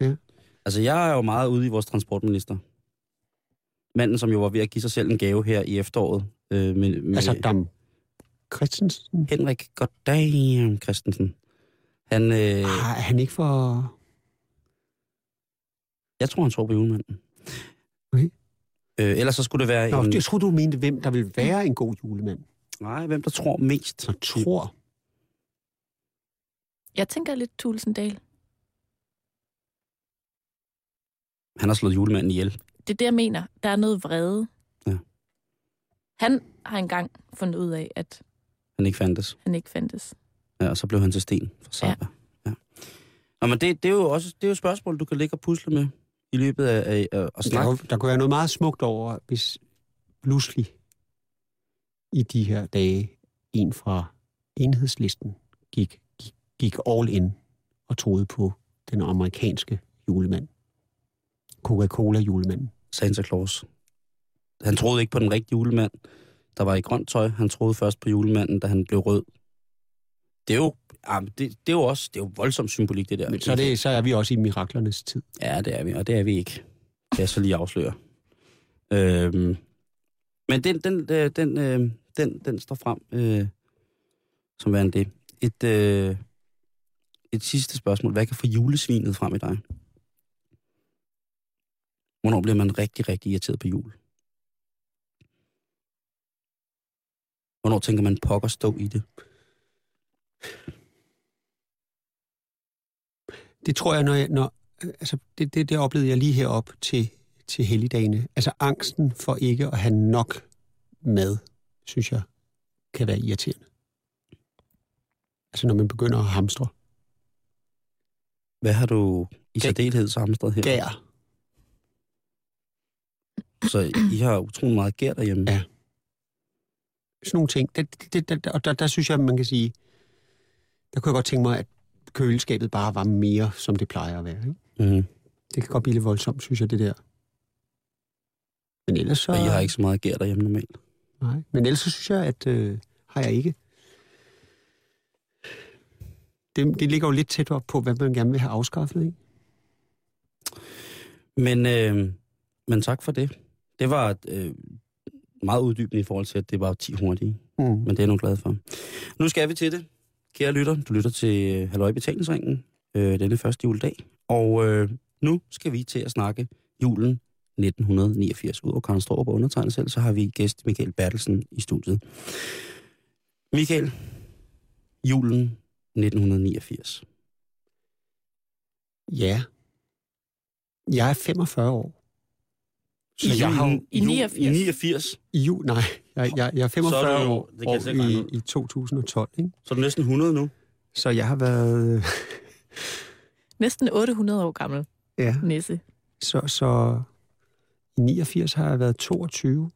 Ja. Altså, jeg er jo meget ude i vores transportminister. Manden, som jo var ved at give sig selv en gave her i efteråret. Øh, med, med Altså Dam Christensen. Henrik Goddamn Christensen. Han, øh, er han ikke for... jeg tror, han tror på julemanden. Okay. Øh, ellers så skulle det være Nå, en... jeg tror du mente, hvem der vil være en god julemand. Nej, hvem der tror mest. Så tror. Jeg tænker lidt Tulsendal. Han har slået julemanden ihjel. Det er det, jeg mener. Der er noget vrede. Ja. Han har engang fundet ud af, at Han ikke fandtes. han ikke fandtes. Ja, og så blev han til sten for Zappa. Ja. ja. Nå, men det, det, er jo også det er jo et spørgsmål, du kan ligge og pusle med i løbet af, af, af at Der, snakke. kunne- der kunne være noget meget smukt over, hvis pludselig i de her dage en fra enhedslisten gik, gik, all in og troede på den amerikanske julemand. Coca-Cola julemanden. Santa Claus. Han troede ikke på den rigtige julemand, der var i grønt tøj. Han troede først på julemanden, da han blev rød. Det er jo, ja, det, det er jo også det er jo voldsom symbolik, det der. Men så er, det, så er vi også i miraklernes tid. Ja, det er vi, og det er vi ikke. Det jeg så lige afsløre. Øhm, men den, den, øh, den, øh, den, den står frem øh, som værende det. Et, øh, et sidste spørgsmål. Hvad kan få julesvinet frem i dig? Hvornår bliver man rigtig, rigtig irriteret på jul? Hvornår tænker man pokker stå i det? Det tror jeg, når jeg, når, altså det, det, det oplevede jeg lige herop til, til helligdagene. Altså angsten for ikke at have nok mad, synes jeg, kan være irriterende. Altså når man begynder at hamstre. Hvad har du i særdeleshed sammenstået her? Gær. Så I har utrolig meget gær derhjemme. Ja. Sådan nogle ting. Det, det, det, og der, der synes jeg, man kan sige, der kunne jeg godt tænke mig, at køleskabet bare var mere, som det plejer at være. Ikke? Mm-hmm. Det kan godt blive lidt voldsomt, synes jeg, det der. Men ellers så... Og I har ikke så meget gær derhjemme normalt. Nej, men ellers så synes jeg, at øh, har jeg ikke. Det, det ligger jo lidt tæt op på, hvad man gerne vil have afskaffet, ikke? Men, øh, men tak for det. Det var øh, meget uddybende i forhold til, at det var 10 hurtige. Mm. Men det er jeg nu glad for. Nu skal vi til det. Kære lytter, du lytter til øh, Halløj Betalingsringen øh, denne første juledag. Og øh, nu skal vi til at snakke julen 1989. Udover Karen Strohrup og undertegnet selv, så har vi gæst Michael Bertelsen i studiet. Michael, julen 1989. Ja. Jeg er 45 år. Så I jeg har I jul- 89? I 89. i jul, nej, jeg, jeg, jeg er Så er 45 du jo- år, det kan år i, i 2012, ikke? Så er du næsten 100 nu. Så jeg har været, Næsten 800 år gammel ja, nisse. så, så i 89 har jeg været 22.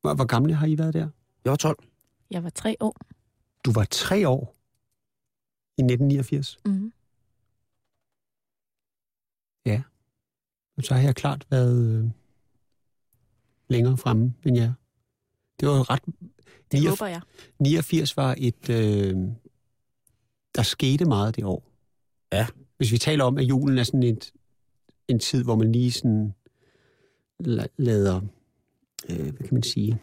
Hvor, hvor gamle har I været der? Jeg var 12. Jeg var tre år. Du var tre år i 1989. Mm-hmm. Og så har jeg klart været øh, længere fremme end jer. Det var jo ret... Det 89 håber jeg. 89 var et... Øh, der skete meget det år. Ja. Hvis vi taler om, at julen er sådan et, en tid, hvor man lige sådan la- lader, øh, hvad kan man sige,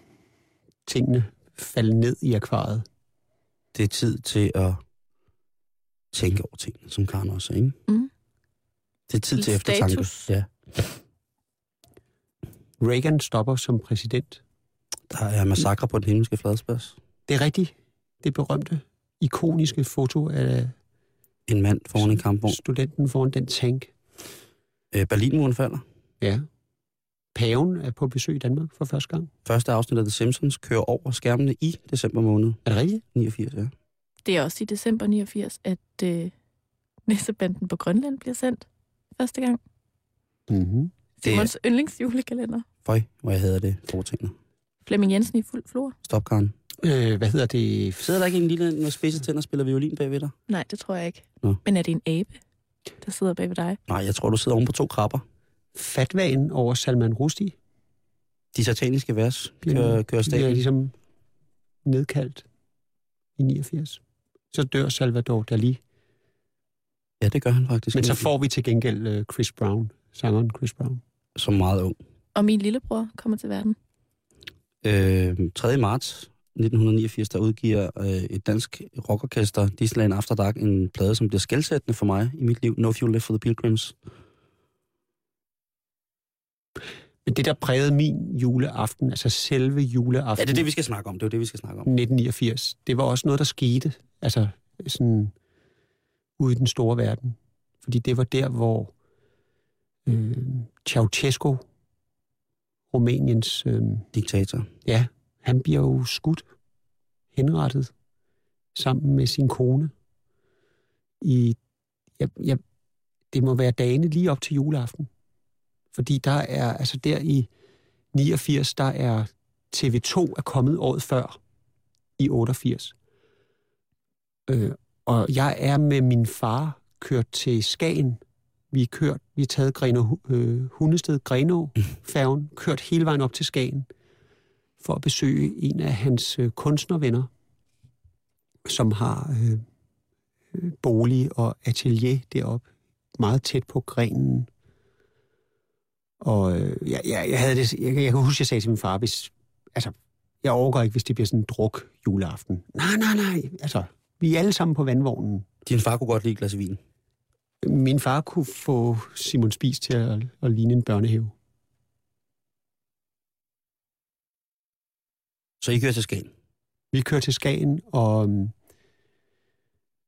tingene falde ned i akvariet. Det er tid til at tænke over tingene, som Karen også sagde. Ikke? Mm. Det er tid Lidt til eftertanke. status. Ja. Reagan stopper som præsident. Der er massakre på den himmelske fladsplads. Det er rigtigt. Det berømte, ikoniske foto af En mand foran en kampvogn. studenten foran den tank. Øh, Berlinmuren falder. Ja. paven er på besøg i Danmark for første gang. Første afsnit af The Simpsons kører over skærmene i december måned Er det rigtigt? 89, ja. Det er også i december 89, at øh, Nissebanden på Grønland bliver sendt første gang. Mm-hmm. Det- Simons yndlingsjulekalender. Føj, hvor jeg havde det foretagende. Flemming Jensen i fuld flor. Stop, Karen. Øh, hvad hedder det? Sidder der ikke en lille med spidse tænder og spiller violin bagved dig? Nej, det tror jeg ikke. Nå. Men er det en abe, der sidder bag ved dig? Nej, jeg tror, du sidder oven på to krabber. Fatvagen over Salman Rushdie De sataniske vers kører, kører staten. ligesom nedkaldt i 89. Så dør Salvador Dali. Ja, det gør han faktisk. Men så får vi til gengæld øh, Chris Brown, sangeren Chris Brown. Som meget ung. Og min lillebror kommer til verden. Øh, 3. marts 1989, der udgiver øh, et dansk rockorkester, Disneyland After Dark, en plade, som bliver skældsættende for mig i mit liv. No Fuel Left for the Pilgrims. Men det, der prægede min juleaften, altså selve juleaften Ja, det er det, vi skal snakke om. Det er det, vi skal snakke om. 1989, det var også noget, der skete, altså sådan ude i den store verden. Fordi det var der, hvor øh, Ceausescu, Rumæniens, øh, Diktator. ja, han bliver jo skudt, henrettet, sammen med sin kone. I, ja, ja, det må være dagene lige op til juleaften. Fordi der er, altså der i 89, der er TV2 er kommet året før, i 88. Øh, og jeg er med min far kørt til Skagen. Vi er kørt, vi er taget Greno, øh, Hundested Grenå færgen, kørt hele vejen op til Skagen for at besøge en af hans øh, kunstnervenner, som har øh, øh bolig og atelier deroppe, meget tæt på grenen. Og øh, jeg, jeg, jeg, havde det, jeg, jeg kan huske, jeg sagde til min far, hvis, altså, jeg overgår ikke, hvis det bliver sådan en druk juleaften. Nej, nej, nej. Altså, vi er alle sammen på vandvognen. Din far kunne godt lide et glas vin. Min far kunne få Simon Spis til at, at ligne en børnehave. Så I kører til Skagen. Vi kører til Skagen, og øhm,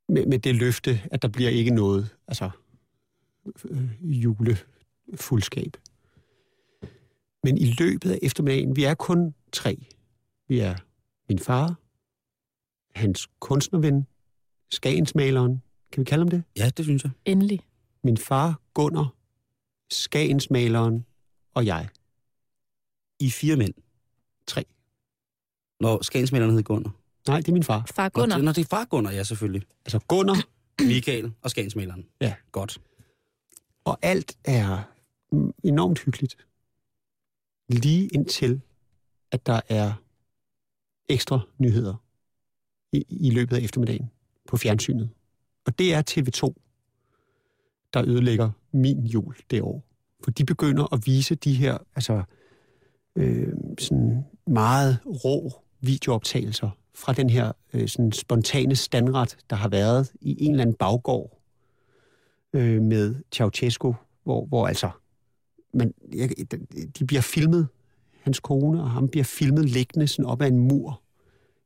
med, med det løfte, at der bliver ikke noget altså, øh, julefuldskab. Men i løbet af eftermiddagen, vi er kun tre. Vi er min far, hans kunstnerven, Skagensmaleren, kan vi kalde ham det? Ja, det synes jeg. Endelig. Min far, Gunnar, Skagensmaleren og jeg. I fire mænd. Tre. Når skagensmænderne hed Gunnar. Nej, det er min far. Far Gunnar. Når, når det er far Gunnar, ja selvfølgelig. Altså Gunnar, Michael og skagensmæleren. Ja. Godt. Og alt er enormt hyggeligt. Lige indtil, at der er ekstra nyheder i, i løbet af eftermiddagen på fjernsynet. Og det er TV2, der ødelægger min jul det år. For de begynder at vise de her altså, øh, sådan meget rå videooptagelser fra den her øh, sådan spontane standret, der har været i en eller anden baggård øh, med Ceausescu, hvor, hvor altså man, jeg, de bliver filmet, hans kone og ham bliver filmet liggende sådan op ad en mur,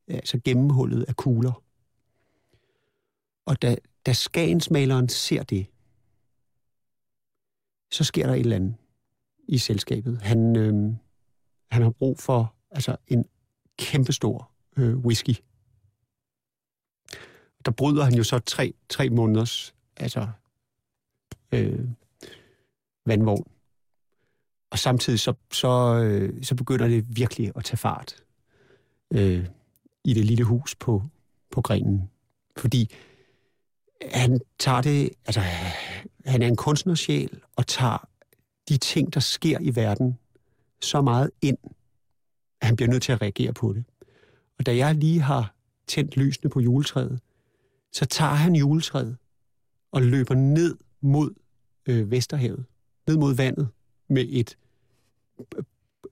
altså gennemhullet af kugler. Og da, da Skagensmaleren ser det, så sker der et eller andet i selskabet. Han, øh, han har brug for altså en kæmpestor øh, whisky. Der bryder han jo så tre, tre måneders altså, øh, vandvogn. Og samtidig så, så, øh, så begynder det virkelig at tage fart øh, i det lille hus på, på grenen. Fordi han tager det, altså han er en kunstnersjæl og tager de ting, der sker i verden, så meget ind, at han bliver nødt til at reagere på det. Og da jeg lige har tændt lysene på juletræet, så tager han juletræet og løber ned mod øh, Vesterhavet, ned mod vandet med et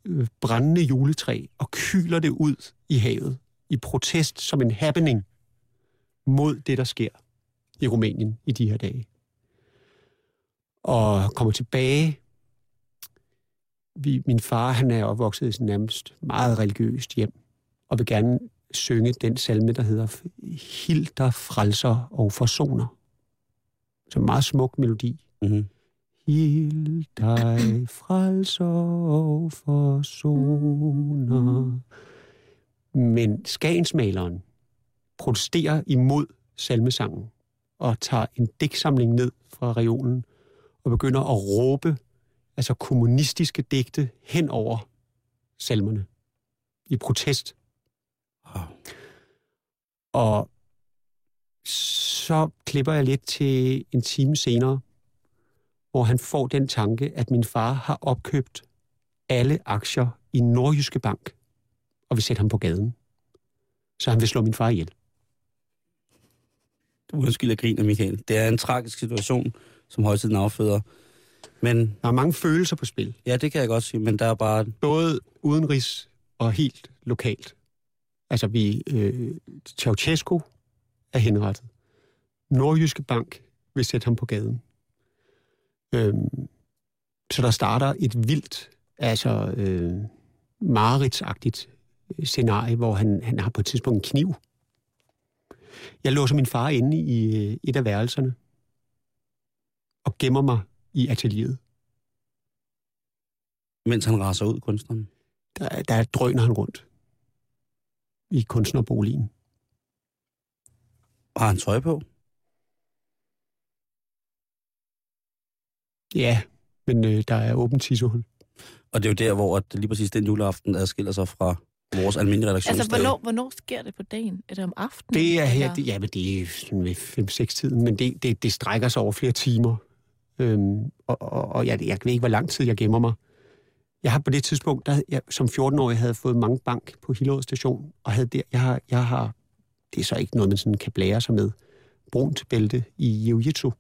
øh, brændende juletræ og kyler det ud i havet i protest som en happening mod det, der sker i Rumænien i de her dage. Og kommer tilbage. Vi, min far, han er opvokset i sådan nærmest meget religiøst hjem, og vil gerne synge den salme, der hedder Hilder, frelser og forsoner. Så en meget smuk melodi. Mm-hmm. Hild dig, frelser og forsoner. Men skagensmaleren protesterer imod salmesangen og tager en digtsamling ned fra reolen og begynder at råbe altså kommunistiske digte hen over salmerne i protest. Wow. Og så klipper jeg lidt til en time senere, hvor han får den tanke, at min far har opkøbt alle aktier i Nordjyske Bank og vil sætte ham på gaden. Så han vil slå min far ihjel. Undskyld, jeg griner, Michael. Det er en tragisk situation, som højtiden afføder. Men Der er mange følelser på spil. ja, det kan jeg godt sige, men der er bare... Både udenrigs og helt lokalt. Altså, vi... Øh, Ceausescu er henrettet. Nordjyske Bank vil sætte ham på gaden. Øhm, så der starter et vildt, altså øh, mareridsagtigt scenarie, hvor han, han har på et tidspunkt en kniv. Jeg låser min far inde i øh, et af værelserne og gemmer mig i atelieret. Mens han raser ud, kunstneren. Der, der drøner han rundt i kunstnerboligen. Har han tøj på? Ja, men øh, der er åbent tissehul. Og det er jo der, hvor at lige præcis den juleaften adskiller sig fra vores almindelige redaktionsdag. Altså, hvornår, hvornår sker det på dagen? Er det om aftenen? Det er her, det, ja, men det er sådan ved 5-6-tiden, men det, det, det strækker sig over flere timer. Øhm, og og, og jeg, jeg ved ikke, hvor lang tid jeg gemmer mig. Jeg har på det tidspunkt, der, jeg, som 14-årig, havde fået mange bank på Hillerød station, og havde der, jeg har, jeg har, det er så ikke noget, man sådan kan blære sig med, brunt bælte i jiu-jitsu,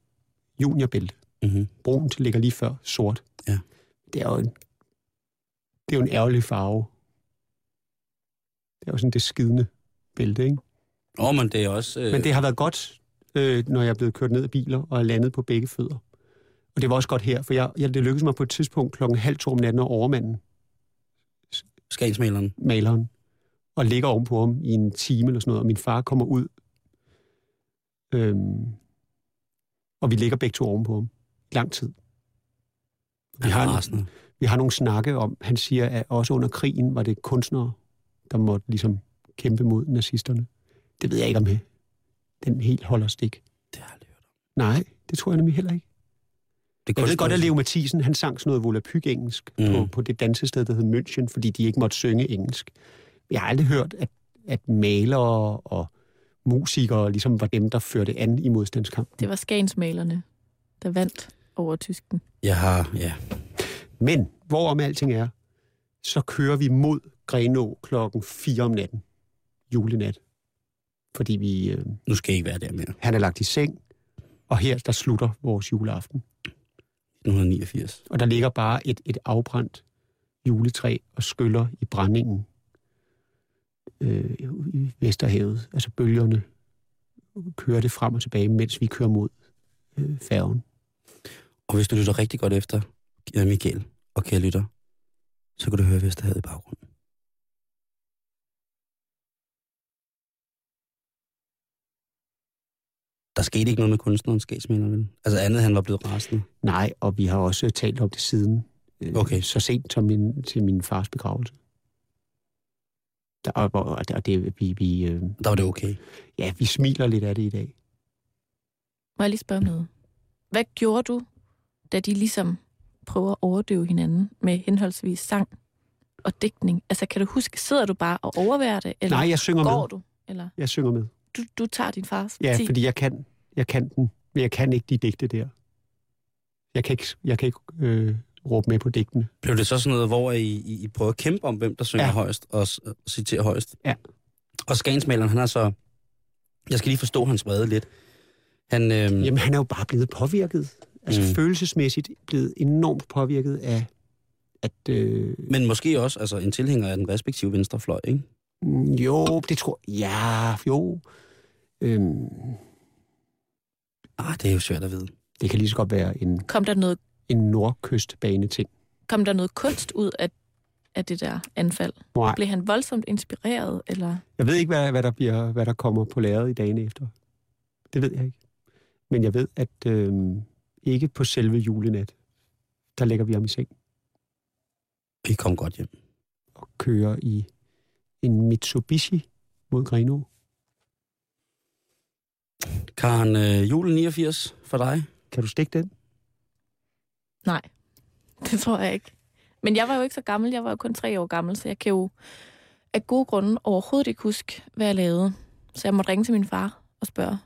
juniorbælte. Mm-hmm. Brunt ligger lige før sort. Ja. Det er jo en, det er jo en ærgerlig farve. Det er jo sådan det skidende bælte, ikke? Åh, oh, men det er også... Øh... Men det har været godt, øh, når jeg er blevet kørt ned af biler og er landet på begge fødder. Og det var også godt her, for jeg, jeg, det lykkedes mig på et tidspunkt klokken halv to om natten at overmanden, Skagensmaleren. maleren, og ligger ovenpå ham i en time eller sådan noget, og min far kommer ud, øhm, og vi ligger begge to ovenpå ham. Lang tid. Vi har, vi har nogle snakke om, han siger, at også under krigen var det kunstnere, der måtte ligesom kæmpe mod nazisterne. Det ved jeg ikke om øh, den helt holder stik. Det har jeg aldrig hørt om. Nej, det tror jeg nemlig heller ikke. Det Jeg ved godt, at. Leo Mathisen, han sang sådan noget volapyk engelsk mm. Mm. på, på det dansested, der hed München, fordi de ikke måtte synge engelsk. Jeg har aldrig hørt, at, at malere og musikere ligesom var dem, der førte an i modstandskampen. Det var skagensmalerne, der vandt over tysken. Jeg har... Ja. Men hvorom alting er, så kører vi mod Grenå klokken 4 om natten, julenat. Fordi vi, øh, Nu skal jeg ikke være der mere. han er lagt i seng, og her der slutter vores juleaften. 1989. Og der ligger bare et, et afbrændt juletræ og skyller i brændingen øh, i Vesterhavet. Altså bølgerne kører det frem og tilbage, mens vi kører mod øh, færgen. Og hvis du lytter rigtig godt efter, Michael og kære lytter, så kan du høre Vesterhavet i baggrunden. Der skete ikke noget med kunstneren skæsmænder, vel? Altså andet, han var blevet rasende. Nej, og vi har også talt om det siden. Øh, Okay. Så sent som min, til min fars begravelse. Der, og, og, og det, vi, vi, øh, Der var det okay. ja, vi smiler lidt af det i dag. Må jeg lige spørge om noget? Hvad gjorde du, da de ligesom prøver at overdøve hinanden med henholdsvis sang og digtning? Altså, kan du huske, sidder du bare og overværer det, eller Nej, jeg synger går med. du? Eller Jeg synger med. Du, du tager din fars Ja, parti? fordi jeg kan, jeg kan den, men jeg kan ikke de digte der. Jeg kan ikke, jeg kan ikke øh, råbe med på digtene. Blev det så sådan noget, hvor I, I, I prøver at kæmpe om, hvem der synger Ja. højst og s- citerer højst? Ja. Og skagensmaleren, han er så... Jeg skal lige forstå hans vrede lidt. Han, øhm, Jamen, han er jo bare blevet påvirket. Altså Mm. følelsesmæssigt blevet enormt påvirket af, at... Øh, men måske også altså, en tilhænger af den respektive venstrefløj, ikke? mm, jo, det tror Ja, jo. Øhm, Ah, det er jo svært at vide. det kan lige så godt være en, Kom der noget, en nordkystbane-ting. kom der noget kunst ud af, af det der anfald? Nej, Blev han voldsomt inspireret, eller... jeg ved ikke, hvad, hvad, der, bliver, hvad der kommer på lærret i dagene efter. Det ved jeg ikke. Men jeg ved, at øh, ikke på selve julenat der lægger vi ham i seng Vi kom godt hjem. og kører i en Mitsubishi mod Greno. Karen, øh, julen 89 for dig? Kan du stikke den? Nej, det tror jeg ikke. Men jeg var jo ikke så gammel. Jeg var jo kun tre år gammel, så jeg kan jo af gode grunde overhovedet ikke huske, hvad jeg lavede. Så jeg måtte ringe til min far og spørge.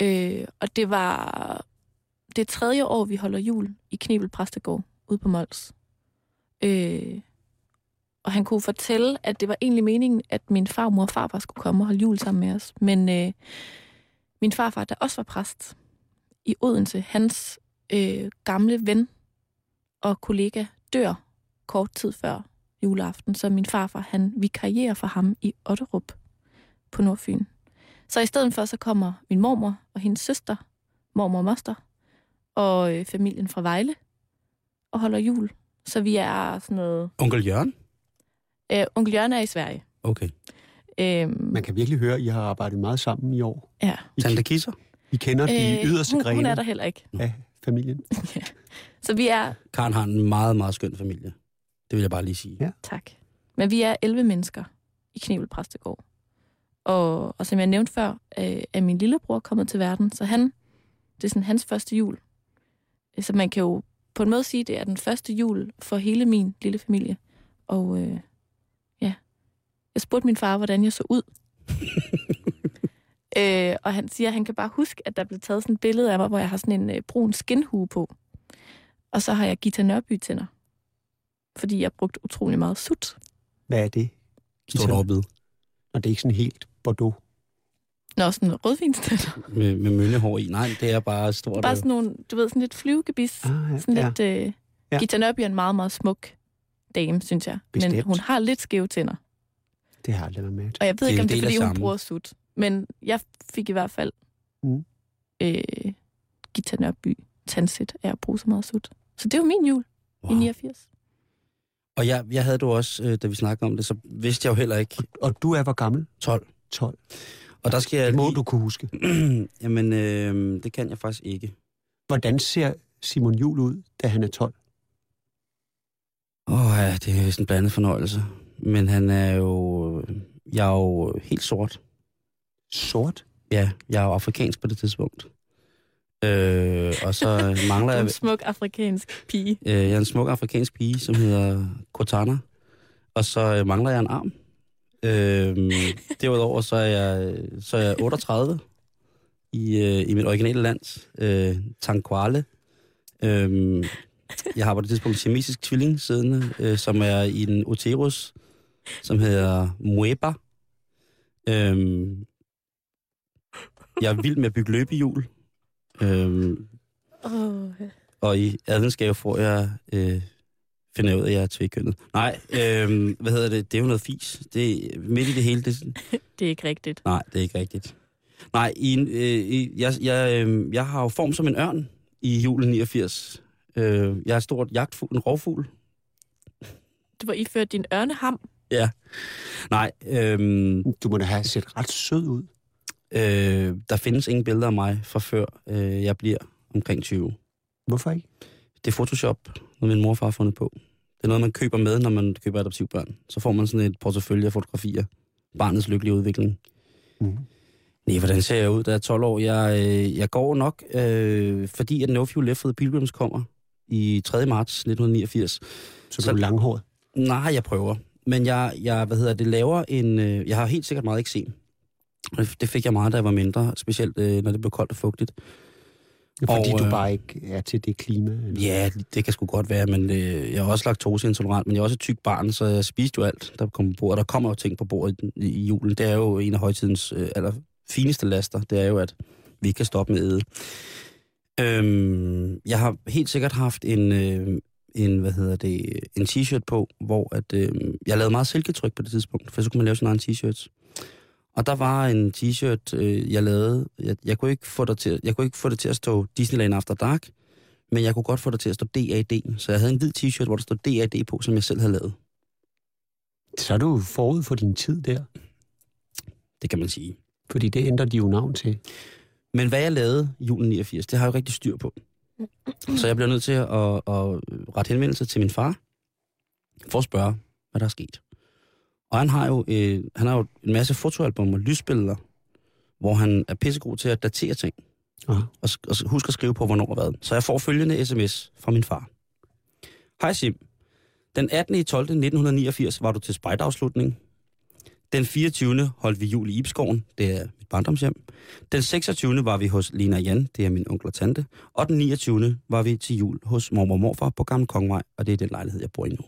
Øh, og det var det tredje år, vi holder jul i Knebel Præstegård ude på Mols. Øh, og han kunne fortælle, at det var egentlig meningen, at min farmor og farfar skulle komme og holde jul sammen med os. Men øh, min farfar, der også var præst i Odense, hans øh, gamle ven og kollega dør kort tid før juleaften, så min farfar, han vikarierer for ham i Otterup på Nordfyn. Så i stedet for, så kommer min mormor og hendes søster, mormor og moster, og øh, familien fra Vejle, og holder jul. Så vi er sådan noget... Onkel Jørgen? Øh, onkel Jørgen er i Sverige. Okay. Øhm, Man kan virkelig høre, at I har arbejdet meget sammen i år. ja. I, Tante Kisser? I kender de yderste Øh, hun, grene hun er der heller ikke. af familien. Så vi er Karen har en meget, meget skøn familie. Det vil jeg bare lige sige. Ja. Tak. Men vi er 11 mennesker i Knebel Præstegård. Og, og som jeg nævnte før, øh, er min lillebror kommet til verden, så han, det er sådan hans første jul. Så man kan jo på en måde sige, at det er den første jul for hele min lille familie. Og øh, ja, jeg spurgte min far, hvordan jeg så ud. øh, og han siger, at han kan bare huske, at der blev taget sådan et billede af mig, hvor jeg har sådan en øh, brun skinhue på. Og så har jeg Gita Nørby tænder. Fordi jeg brugt utrolig meget sut. Hvad er det? Stort overbid. Og det er ikke sådan helt Bordeaux. Nå, sådan rødvinstænder. Med, med mønnehår i. Nej, det er bare stort. Bare sådan nogle, du ved, sådan lidt flyvegebis. Ah, ja, Sådan ja. lidt... Øh, Ja. Gita Nørby er en meget, meget smuk dame, synes jeg. Men Bestemt. hun har lidt skæve tænder. Det har jeg aldrig været med. Og jeg ved Det ikke, om det er, fordi hun sammen. bruger sut. Men jeg fik i hvert fald Mm. øh, Gita Nørby tandsæt af at bruge så meget sut. Så det var min jul wow. i 89. Og jeg, jeg havde du også, øh, da vi snakkede om det, så vidste jeg jo heller ikke Og du er hvor gammel? 12. 12. Og der skal jeg Det må lige... du kunne huske. Jamen, øh, det kan jeg faktisk ikke. Hvordan ser Simon Jul ud, da han er 12? Åh oh, ja, det er sådan en blandet fornøjelse. Men han er jo... Jeg er jo helt sort. Sort? Ja, jeg er jo afrikansk på det tidspunkt. Øh, og så mangler er jeg... en smuk afrikansk pige. Øh, jeg er en smuk afrikansk pige, som hedder Cortana. Og så øh, mangler jeg en arm. Øh, derudover så er, jeg, så er jeg 38 i, øh, i mit originale land, øh, Tanquale. Øh, jeg har på det tidspunkt en tvilling siddende, øh, som er i en uterus, som hedder Mueba. Øh, jeg er vild med at bygge løbehjul. Øh, Oh, og i adventsgave får jeg, øh, finder jeg ud af, at jeg er tvækkønnet. Nej, øh, hvad hedder det? Det er jo noget fis. Det er midt i det hele. Det, det er ikke rigtigt. nej, det er ikke rigtigt. Nej, i, en, øh, i, jeg, jeg, øh, jeg har jo form som en ørn i julen 89. Øh, jeg er stort jagtfugl, en rovfugl. Du var iført din ørneham. Ja. Nej, øh, Du må da have set ret sød ud. øh, der findes ingen billeder af mig fra før øh, jeg bliver omkring 20. Hvorfor ikke? Det er Photoshop, noget min morfar har fundet på. Det er noget, man køber med, når man køber adoptivbørn. Så får man sådan et portefølje af fotografier. Barnets lykkelige udvikling. Mm. Nej, hvordan ser jeg ud, da jeg er 12 år? Jeg, øh, jeg går nok, øh, fordi at No Fuel Left for the Pilgrims kommer i 3. marts 1989. Så, Så- så du er langhåret. Nej, jeg prøver. Men jeg, jeg hvad hedder det, laver en... Øh, jeg har helt sikkert meget eksem. Det fik jeg meget, da jeg var mindre, specielt øh, når det blev koldt og fugtigt. Fordi Og, du øh, bare ikke er til det klima. Eller? Ja, det kan sgu godt være, men øh, jeg er også laktoseintolerant, men jeg er også et tyk barn, så jeg spiste jo alt, der kom på bordet. Der kommer jo ting på bordet i, i julen. Det er jo en af højtidens øh, aller fineste laster. Det er jo, at vi ikke kan stoppe med æde. Øhm, jeg har helt sikkert haft en, øh, en, hvad hedder det, en t-shirt på, hvor at, øh, jeg lavede meget silketryk på det tidspunkt, for så kunne man lave sådan en t-shirt. Og der var en t-shirt, øh, jeg lavede. Jeg, jeg, kunne ikke få det til, jeg kunne ikke få det til at stå Disneyland After Dark, men jeg kunne godt få det til at stå DAD. Så jeg havde en hvid t-shirt, hvor der stod DAD på, som jeg selv havde lavet. Så er du forud for din tid der. Det kan man sige. Fordi det ændrer de jo navn til. Men hvad jeg lavede i julen 89, det har jeg jo rigtig styr på. Så jeg bliver nødt til at, at, rette henvendelse til min far, for at spørge, hvad der er sket. Og han har jo, øh, han har jo en masse fotoalbum og lysbilleder, hvor han er pissegod til at datere ting. Aha. Og, og sk- husk at skrive på, hvornår og hvad. Så jeg får følgende sms fra min far. Hej Sim. Den 18. i 12. 1989 var du til spejderafslutning. Den 24. holdt vi jul i Ibskoven, det er mit barndomshjem. Den 26. var vi hos Lena Jan, det er min onkel og tante. Og den 29. var vi til jul hos mormor og morfar på Gamle Kongevej, og det er den lejlighed, jeg bor i nu.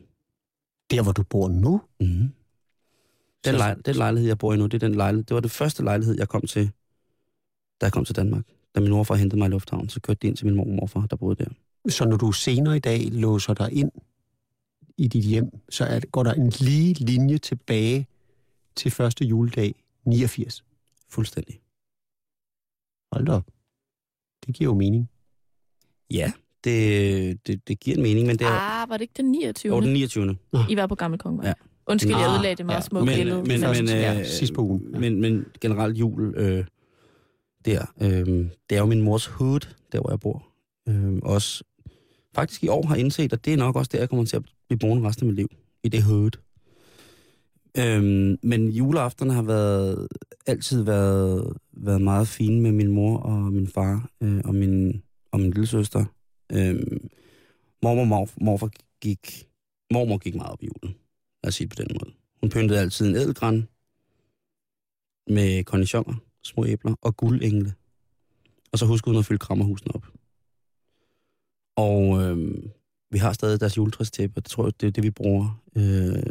Der, hvor du bor nu? Mm-hmm. Den, Så- lej, den lejlighed, jeg bor i nu, det, er den lejlighed, det var det første lejlighed, jeg kom til, da jeg kom til Danmark. Da min morfar hentede mig i lufthavnen, så kørte de ind til min mor og morfar, der boede der. Så når du senere i dag låser dig ind i dit hjem, så er, går der en lige linje tilbage til første juledag 89. Fuldstændig. Hold da op. Det giver jo mening. Ja, det, det, det giver en mening, men det er Ah, var det ikke den 29. over den 29. I var på Gamle Kongevej. Ja. Undskyld, jeg Ah, udlagde det meget ja. små Men- billede. men- men, ja, øh, sidst på ugen. Ja. Men, men generelt jul, øh, der, øh, det er jo min mors hood, der hvor jeg bor. Øh, også faktisk i år har indset, at det er nok også der, jeg kommer til at blive boende resten af mit liv. I det hood. Øhm, men juleaftenen har været, altid været, været meget fine med min mor og min far øh, og min, og min lille søster. Øhm, mormor og mor, morfar gik, mormor gik meget op i julen. Lad os sige det på den måde. Hun pyntede altid en ædelgran med kornichoner, små æbler og guldengle. Og så huskede hun at fylde krammerhusen op. Og øhm, vi har stadig deres juletræstæppe, og det tror jeg, det er det, vi bruger. Øh,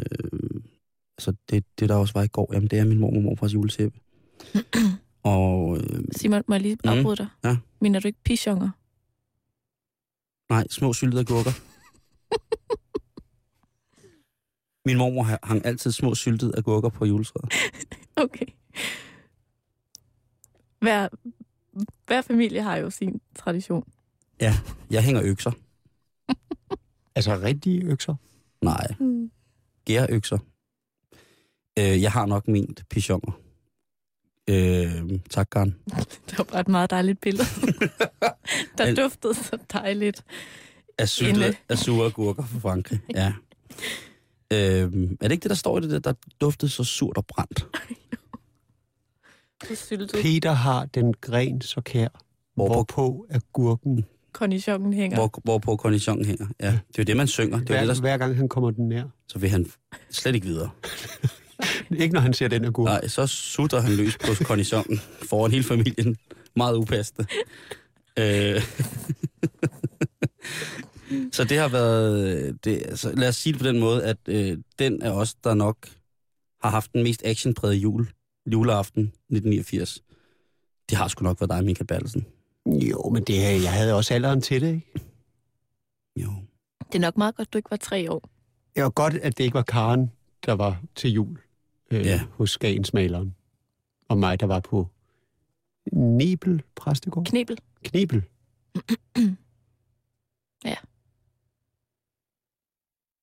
altså det, det, der også var i går, jamen det er min mormor og morfars juletæppe. og øh, Simon, må jeg lige Mm. afbryde dig? Ja. Mener du ikke pichonger? nej, små syltede agurker. Min mormor ha- hang altid små syltede agurker på juletræet. Okay. Hver, hver familie har jo sin tradition. Jeg hænger økser. Altså rigtige økser. Nej, Mm. gærøkser. Øh, jeg har nok ment pichonger. Øh, tak, Karen. Det var bare et meget dejligt billede. Der Al- duftede så dejligt. Af, Inde. af sure agurker fra Frankrig. Ja. Øh, er det ikke det, der står i det der, der duftede så surt og brændt? Syltet. Peter har den gren så kær, Hvorpå- hvorpå agurken, Cornichonen hænger. Hvor, hvorpå cornichon hænger. Ja, det er jo det, man synger. Det er hver, det, der, hver gang han kommer den nær. så vil han slet ikke videre. Ikke når han ser den agurk. Nej, så sutter han løs på cornichonen foran hele familien. Meget upassende. Øh. så det har været... Det, altså, lad os sige det på den måde, at øh, den er os, der nok har haft den mest actionprægede jul, juleaften 1989. Det har sgu nok været dig, Michael Bertelsen. Jo, men det, jeg havde også alderen til det, ikke? Jo. Det er nok meget godt, du ikke var tre år. Det var godt, at det ikke var Karen, der var til jul øh, Ja. ja. hos Skagensmaleren. Og mig, der var på Nebel Præstegård. Knebel. Knebel.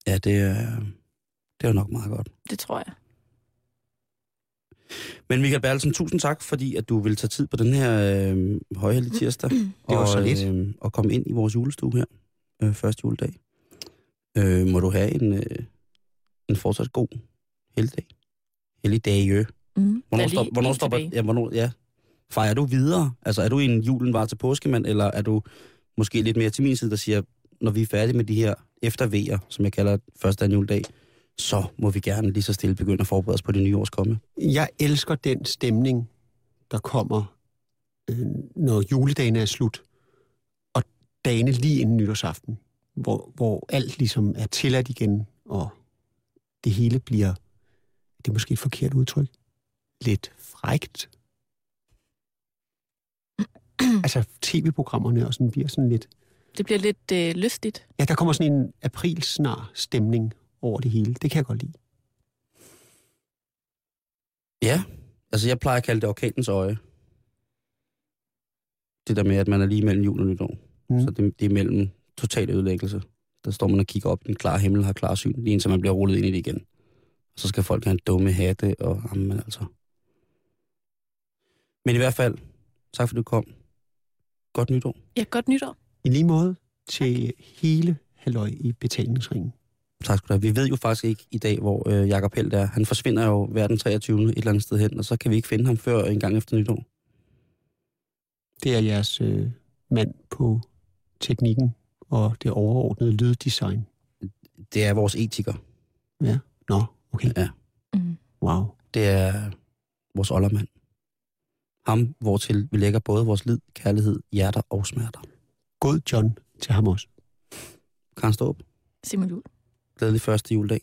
Ja, det er, det er jo nok meget godt. Det tror jeg. Men Michael Bertelsen, tusind tak, fordi at du vil tage tid på den her øh, højhellige tirsdag. Det var og, så lidt. Øh, og komme ind i vores julestue her, øh, første juledag. Øh, må du have en, øh, en fortsat god helligdag. Helligdag, jø. Mm. Hvornår, er stop, lige hvornår stopper... Ja, hvornår, ja. Fejrer du videre? Altså, er du en julen var til påskemand, eller er du måske lidt mere til min side, der siger, når vi er færdige med de her eftervejer, som jeg kalder første anden juledag, så må vi gerne lige så stille begynde at forberede os på det nye års komme. Jeg elsker den stemning, der kommer, øh, når juledagen er slut, og dagene lige inden nytårsaften, hvor, hvor alt ligesom er tilladt igen, og det hele bliver, det er måske et forkert udtryk, lidt frægt. altså tv-programmerne og sådan bliver sådan lidt, Det bliver lidt øh, lystigt. ja, der kommer sådan en aprilsnar stemning over det hele. Det kan jeg godt lide. Ja, altså jeg plejer at kalde det orkanens øje. Det der med, at man er lige mellem jul og nytår. Mm. Så det, det er mellem total ødelæggelse. Der står man og kigger op i den klare himmel, har klar syn, lige indtil man bliver rullet ind i det igen. Og så skal folk have en dumme hatte, og jamen altså. Men i hvert fald, tak fordi du kom. Godt nytår. Ja, godt nytår. I lige måde til hele halløj i betalingsringen. Tak skal du have. Vi ved jo faktisk ikke i dag, hvor øh, Jakob Held er. Han forsvinder jo hver den 23. et eller andet sted hen, og så kan vi ikke finde ham før en gang efter nytår. Det er jeres øh, mand på teknikken og det overordnede lyddesign. Det er vores etiker. Nå, okay. Ja. Mm. Wow. Det er vores oldermand. Ham, hvortil vi lægger både vores lid, kærlighed, hjerter og smerter. God John til ham også. Karen Ståb, Simon Jul. glædelig første juledag.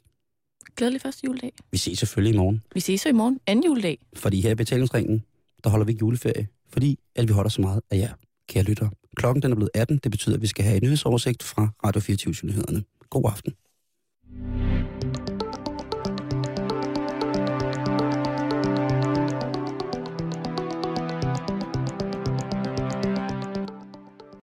Glædelig første juledag. Vi ses selvfølgelig i morgen, Vi ses så i morgen. Anden juledag. fordi her i betalingsringen, der holder vi ikke juleferie, fordi at vi holder så meget af jer, kære lyttere. Klokken den er blevet 18, det betyder, at vi skal have en nyhedsoversigt fra Radio 24 nyhederne God aften.